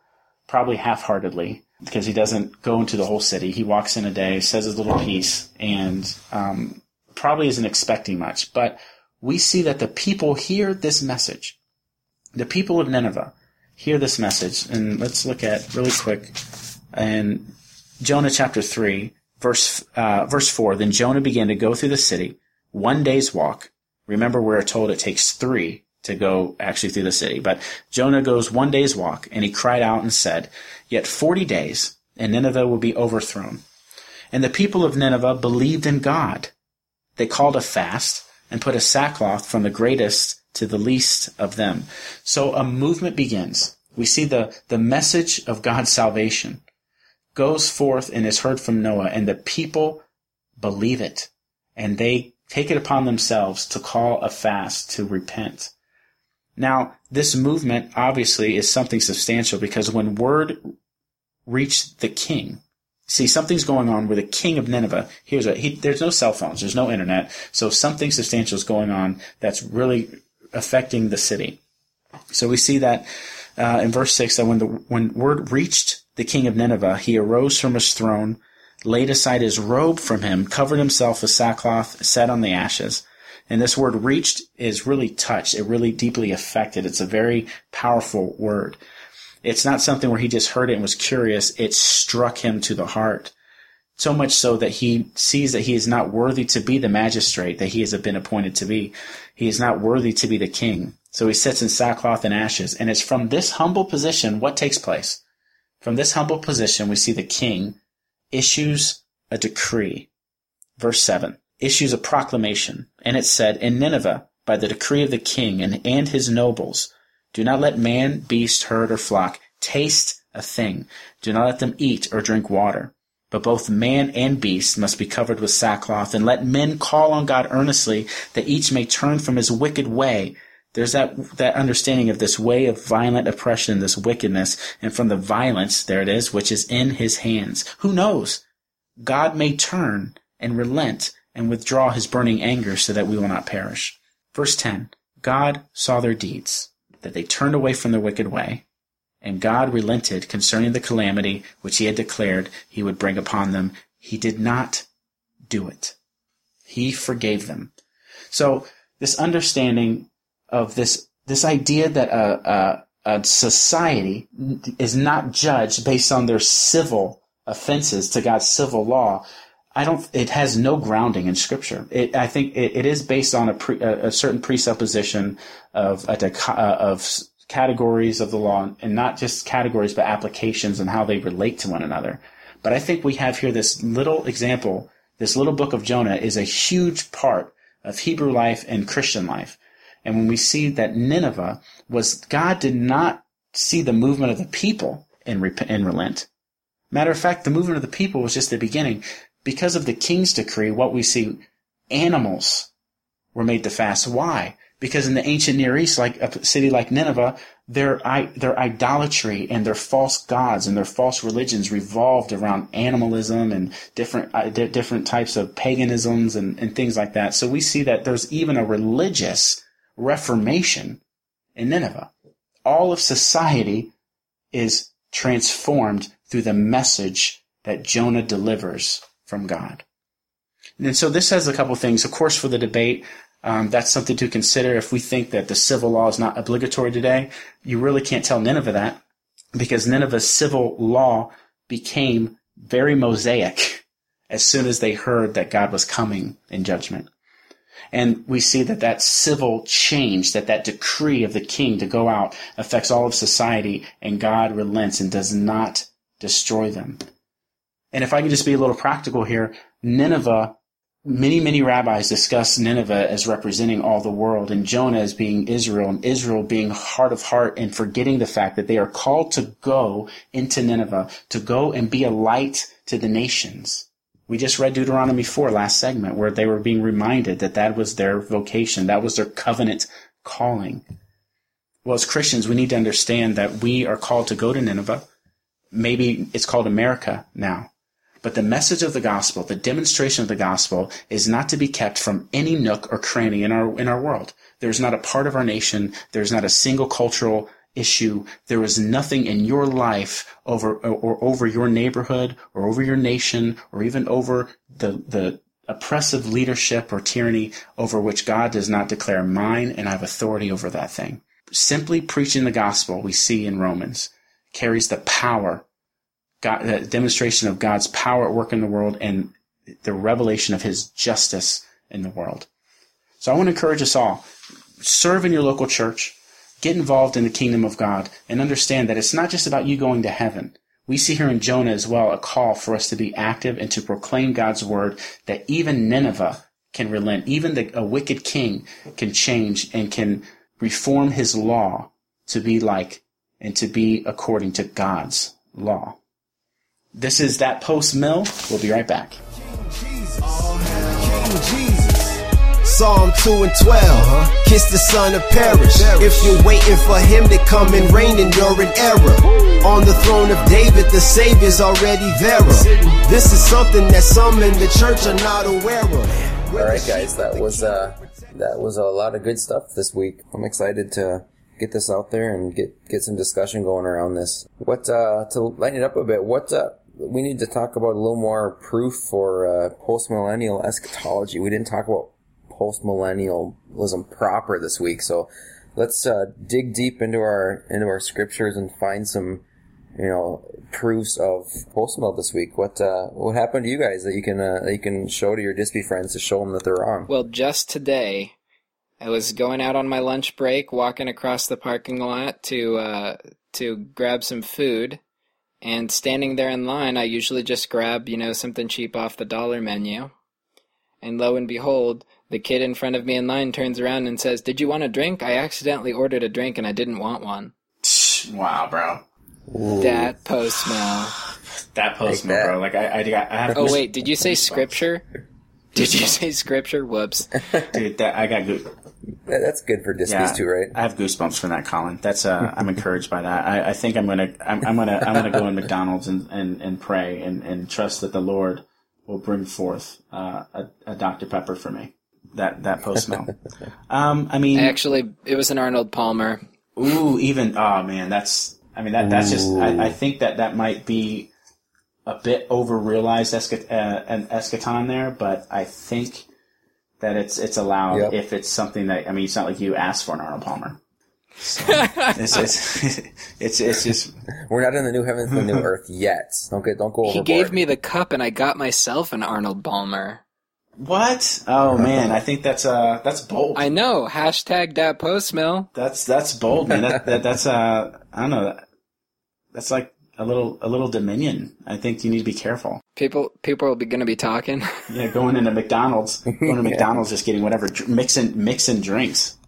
probably half-heartedly, because he doesn't go into the whole city. He walks in a day, says his little piece, and um, probably isn't expecting much. But we see that the people hear this message. The people of Nineveh hear this message. And let's look at really quick in Jonah chapter 3, Verse, uh, verse 4 Then Jonah began to go through the city, one day's walk. Remember, we're told it takes three to go actually through the city. But Jonah goes one day's walk, and he cried out and said, Yet forty days, and Nineveh will be overthrown. And the people of Nineveh believed in God. They called a fast and put a sackcloth from the greatest to the least of them. So a movement begins. We see the, the message of God's salvation goes forth and is heard from Noah, and the people believe it, and they take it upon themselves to call a fast to repent. Now, this movement obviously is something substantial because when word reached the king, see something's going on where the king of Nineveh, here's a, he, there's no cell phones, there's no internet, so something substantial is going on that's really affecting the city. So we see that uh, in verse six that when the when word reached the king of Nineveh, he arose from his throne, laid aside his robe from him, covered himself with sackcloth, sat on the ashes. And this word reached is really touched. It really deeply affected. It's a very powerful word. It's not something where he just heard it and was curious. It struck him to the heart. So much so that he sees that he is not worthy to be the magistrate that he has been appointed to be. He is not worthy to be the king. So he sits in sackcloth and ashes. And it's from this humble position what takes place. From this humble position, we see the king issues a decree. Verse 7 issues a proclamation, and it said, In Nineveh, by the decree of the king and, and his nobles, do not let man, beast, herd, or flock taste a thing. Do not let them eat or drink water. But both man and beast must be covered with sackcloth, and let men call on God earnestly, that each may turn from his wicked way. There's that, that understanding of this way of violent oppression, this wickedness, and from the violence, there it is, which is in his hands. Who knows? God may turn and relent and withdraw his burning anger so that we will not perish. Verse 10 God saw their deeds, that they turned away from their wicked way, and God relented concerning the calamity which he had declared he would bring upon them. He did not do it. He forgave them. So this understanding of this this idea that a, a, a society is not judged based on their civil offenses to God's civil law, I don't. It has no grounding in Scripture. It, I think it, it is based on a, pre, a, a certain presupposition of a, uh, of categories of the law, and not just categories, but applications and how they relate to one another. But I think we have here this little example. This little book of Jonah is a huge part of Hebrew life and Christian life. And when we see that Nineveh was, God did not see the movement of the people in, rep- relent. Matter of fact, the movement of the people was just the beginning because of the king's decree, what we see, animals were made to fast. Why? Because in the ancient Near East, like a city like Nineveh, their their idolatry and their false gods and their false religions revolved around animalism and different uh, different types of paganisms and, and things like that. So we see that there's even a religious reformation in Nineveh. All of society is transformed through the message that Jonah delivers from God. And so this has a couple things. Of course, for the debate, um, that's something to consider. If we think that the civil law is not obligatory today, you really can't tell Nineveh that because Nineveh's civil law became very mosaic as soon as they heard that God was coming in judgment. And we see that that civil change, that that decree of the king to go out affects all of society and God relents and does not destroy them. And if I could just be a little practical here, Nineveh, many, many rabbis discuss Nineveh as representing all the world and Jonah as being Israel and Israel being heart of heart and forgetting the fact that they are called to go into Nineveh, to go and be a light to the nations. We just read Deuteronomy 4 last segment where they were being reminded that that was their vocation. That was their covenant calling. Well, as Christians, we need to understand that we are called to go to Nineveh. Maybe it's called America now. But the message of the gospel, the demonstration of the gospel is not to be kept from any nook or cranny in our, in our world. There's not a part of our nation. There's not a single cultural issue. There is nothing in your life over, or, over your neighborhood or over your nation or even over the, the oppressive leadership or tyranny over which God does not declare mine and I have authority over that thing. Simply preaching the gospel we see in Romans carries the power God, the demonstration of God's power at work in the world and the revelation of his justice in the world. So I want to encourage us all serve in your local church, get involved in the kingdom of God, and understand that it's not just about you going to heaven. We see here in Jonah as well a call for us to be active and to proclaim God's word that even Nineveh can relent, even the, a wicked king can change and can reform his law to be like and to be according to God's law. This is DatPostmil. We'll be right back. Psalm 2 and 12. Kiss the son of perish. If you're waiting for him to come and reign, then you're in error. On the throne of David, the Savior's already there. This is something that some in the church are not aware of. All right, guys, that was uh, that was a lot of good stuff this week. I'm excited to get this out there and get get some discussion going around this. What uh, to lighten it up a bit? What uh, we need to talk about a little more proof for uh, post millennial eschatology. We didn't talk about post millennialism proper this week, so let's uh, dig deep into our into our scriptures and find some you know proofs of post mill this week. What uh, what happened to you guys that you can uh, that you can show to your Dispy friends to show them that they're wrong? Well, just today, I was going out on my lunch break, walking across the parking lot to uh, to grab some food, and standing there in line, I usually just grab you know something cheap off the dollar menu, and lo and behold. The kid in front of me in line turns around and says, Did you want a drink? I accidentally ordered a drink and I didn't want one. Wow, bro. That post smell. That post Take that. bro. Like I, I, I have. Oh wait, did you say scripture? Did you say scripture? Whoops. dude, that I got good. That's good for Dispies Yeah, too, right? I have goosebumps from that, Colin. That's uh, I'm encouraged by that. I, I think I'm gonna, I'm, I'm gonna, I'm gonna go in McDonald's and, and, and pray and, and trust that the Lord will bring forth uh, a, a Dr Pepper for me. That that post smell. um, I mean, Actually, it was an Arnold Palmer. Ooh, even oh man, that's I mean that that's just I, I think that that might be a bit over realized esca- uh, an eschaton there, but I think that it's it's allowed Yep. if it's something that I mean it's not like you asked for an Arnold Palmer. So, it's, it's, it's it's just We're not in the new heavens and the new earth yet. Don't get don't go He gave me the cup, and I got myself an Arnold Palmer. What? Oh man, I think that's uh that's bold. I know. Hashtag that post mill. That's that's bold, man. That, that that's uh I don't know. That's like a little a little dominion. I think you need to be careful. People, people will be going to be talking. Yeah, going into McDonald's, going to McDonald's, just getting whatever, mixing mixing drinks.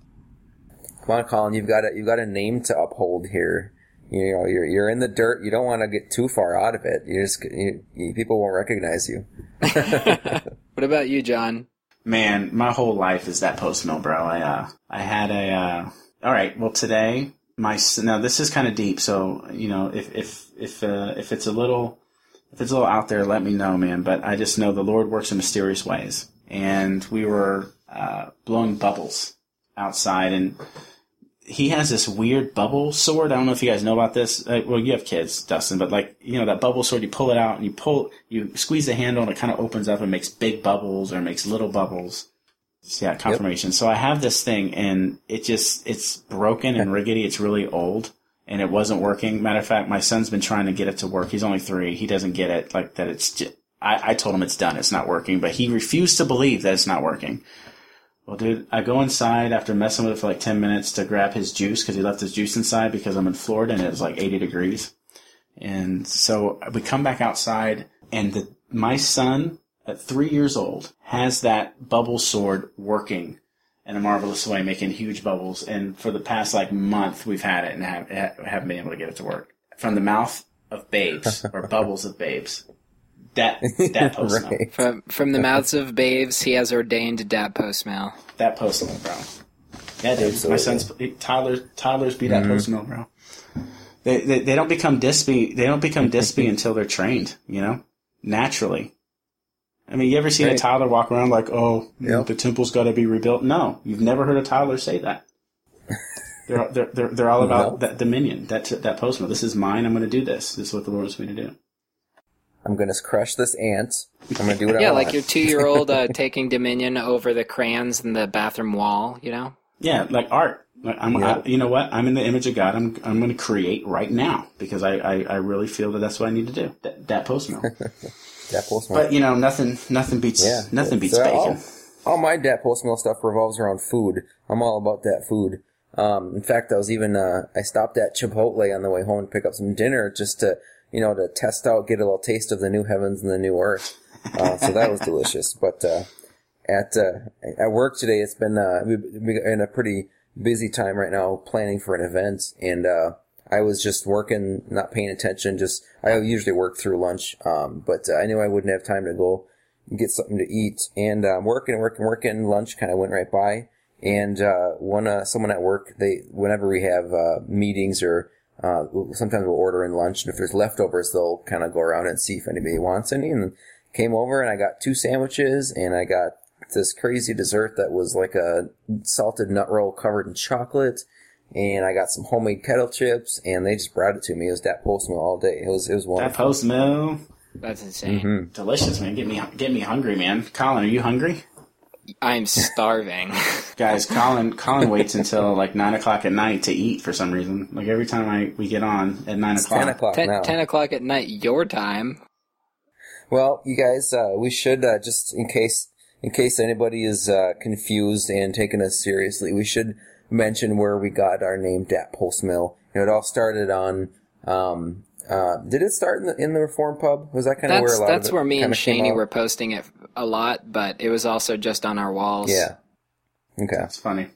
Come on, Colin. You've got a you've got a name to uphold here. You know, you're you're in the dirt. You don't want to get too far out of it. You just you, you, people won't recognize you. what about you, John? Man, my whole life is that post mill, bro. I uh, I had a. Uh, all right, well today my now this is kind of deep, so you know if if if uh, if it's a little if it's a little out there, let me know, man. But I just know the Lord works in mysterious ways, and we were uh, blowing bubbles outside, and he has this weird bubble sword. I don't know if you guys know about this. Uh, well, you have kids, Dustin, but like you know that bubble sword, you pull it out and you pull, you squeeze the handle, and it kind of opens up and makes big bubbles or makes little bubbles. So, yeah, confirmation. So I have this thing, and it just it's broken and rickety. It's really old, and it wasn't working. Matter of fact, my son's been trying to get it to work. He's only three. He doesn't get it like that. It's just, I, I told him it's done. It's not working, but he refused to believe that it's not working. Well, dude, I go inside after messing with it for like 10 minutes to grab his juice because he left his juice inside because I'm in Florida and it was like 80 degrees. And so uh, we come back outside and the, my son at three years old has that bubble sword working in a marvelous way, making huge bubbles. And for the past like month, we've had it and have, haven't been able to get it to work. From the mouth of babes or bubbles of babes. That, that post smell. right. From from the mouths of babes, he has ordained dat post mill. That post mill, bro. Yeah, dude. Absolutely. My son's toddlers toddlers be that mm-hmm. post mill, bro. They, they they don't become dispy. They don't become dispy until they're trained. You know, naturally. I mean, you ever seen a toddler walk around like, "Oh, Yep. the temple's got to be rebuilt"? No, you've never heard a toddler say that. they're, they're they're they're all about No. that dominion, that that post mill. This is mine. I'm going to do this. This is what the Lord wants me to do. I'm gonna crush this ant. I'm gonna do what I want. Yeah, like your two-year-old uh, taking dominion over the crayons in the bathroom wall. You know. Yeah, like art. Like I'm, Yeah. I, you know what? I'm in the image of God. I'm, I'm going to create right now because I, I, I really feel that that's what I need to do. That, that post mill. Dat post mill. but you know, nothing, nothing beats, Yeah, nothing beats So bacon. All, all my dat post mill stuff revolves around food. I'm all about that food. Um, in fact, I was even uh, I stopped at Chipotle on the way home to pick up some dinner just to you know to test out, get a little taste of the new heavens and the new earth. Uh, so that was delicious. But uh, at uh, at work today, it's been uh, we've we're in a pretty busy time right now planning for an event, and uh, I was just working, not paying attention. Just I usually work through lunch, um, but uh, I knew I wouldn't have time to go get something to eat. And um, working, working, working. Lunch kind of went right by. And uh, one uh, someone at work, they whenever we have uh, meetings or uh, sometimes we'll order in lunch, and if there's leftovers, they'll kind of go around and see if anybody wants any. And came over, and I got two sandwiches, and I got this crazy dessert that was like a salted nut roll covered in chocolate. And I got some homemade kettle chips, and they just brought it to me. It was that post meal all day. It was it was one That wonderful. post mill, That's insane. Mm-hmm. delicious, man. Get me get me hungry, man. Colin, are you hungry? I'm starving. Guys, Colin Colin waits until like nine o'clock at night to eat for some reason. Like every time I we get on at nine It's o'clock. ten o'clock Ten, now. 10 o'clock at night, your time. Well, you guys, uh, we should uh, just in case in case anybody is uh, confused and taking us seriously, we should mention where we got our name DatPostmil. You know, it all started on. Um, uh, did it start in the in the Reform Pub? Was that kind of where That's a lot that's of it where me and kinda Shaney were posting it a lot, but it was also just on our walls. Yeah. Okay. It's funny.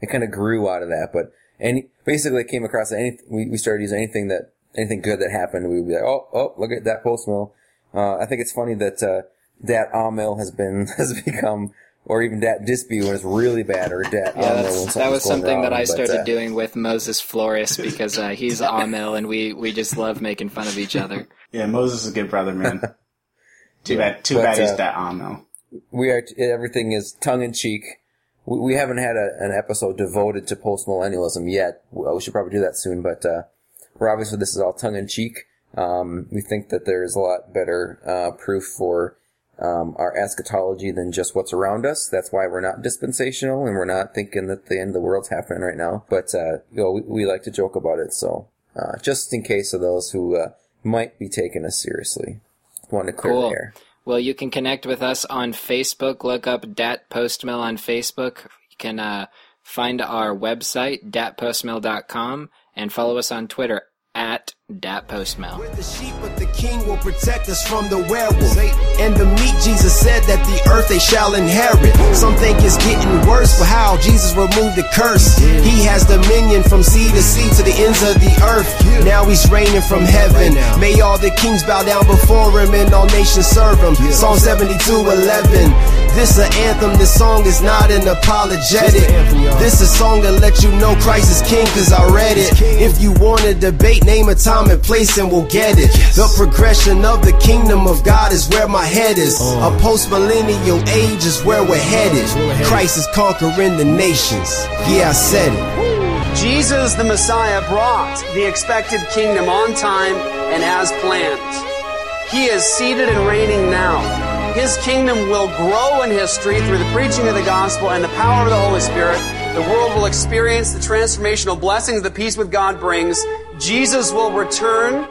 It kind of grew out of that, but any basically it came across any we, we started using anything that anything good that happened, we'd be like, oh oh look at that post mill. Uh, I think it's funny that uh, that Mill has been has become, or even that Dispy when it's really bad, or that Yeah, Amil when that was going something that wrong, I but, started uh, doing with Moses Flores because uh, he's Amil and we, we just love making fun of each other. Yeah, Moses is a good brother, man. Too bad. Too But, bad he's uh, that on though. we are everything is tongue in cheek. We, we haven't had a, an episode devoted to post millennialism yet. We should probably do that soon, but uh, we're obviously this is all tongue in cheek. Um, we think that there's a lot better uh, proof for um, our eschatology than just what's around us. That's why we're not dispensational and we're not thinking that the end of the world's happening right now. But uh, you know, we, we like to joke about it. So uh, just in case of those who uh, might be taking us seriously, want to clear Cool. the air. Well, you can connect with us on Facebook. Look up DatPostmil on Facebook. You can uh, find our website, datpostmill.com, and follow us on Twitter at datpostmill. We're the sheep, but the king will protect us from the werewolf. And the meat, Jesus said that the earth they shall inherit. Some think it's getting worse, but how Jesus removed the curse. He has dominion from sea to sea to the ends of the earth. Now he's reigning from heaven. May all the kings bow down before him and all nations serve him. Psalm 72 11. This an anthem, this song is not an apologetic. This a song to let you know Christ is king, cause I read it. If you wanna debate, name a time and place and we'll get it. The progression of the kingdom of God is where my head is. Oh. A post millennial age is where we're headed. Christ is conquering the nations. Yeah, I said it. Jesus, the Messiah, brought the expected kingdom on time and as planned. He is seated and reigning now. His kingdom will grow in history through the preaching of the gospel and the power of the Holy Spirit. The world will experience the transformational blessings that peace with God brings. Jesus will return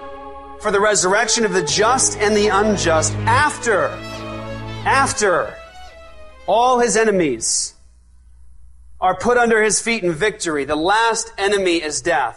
for the resurrection of the just and the unjust after, after all his enemies are put under his feet in victory. The last enemy is death.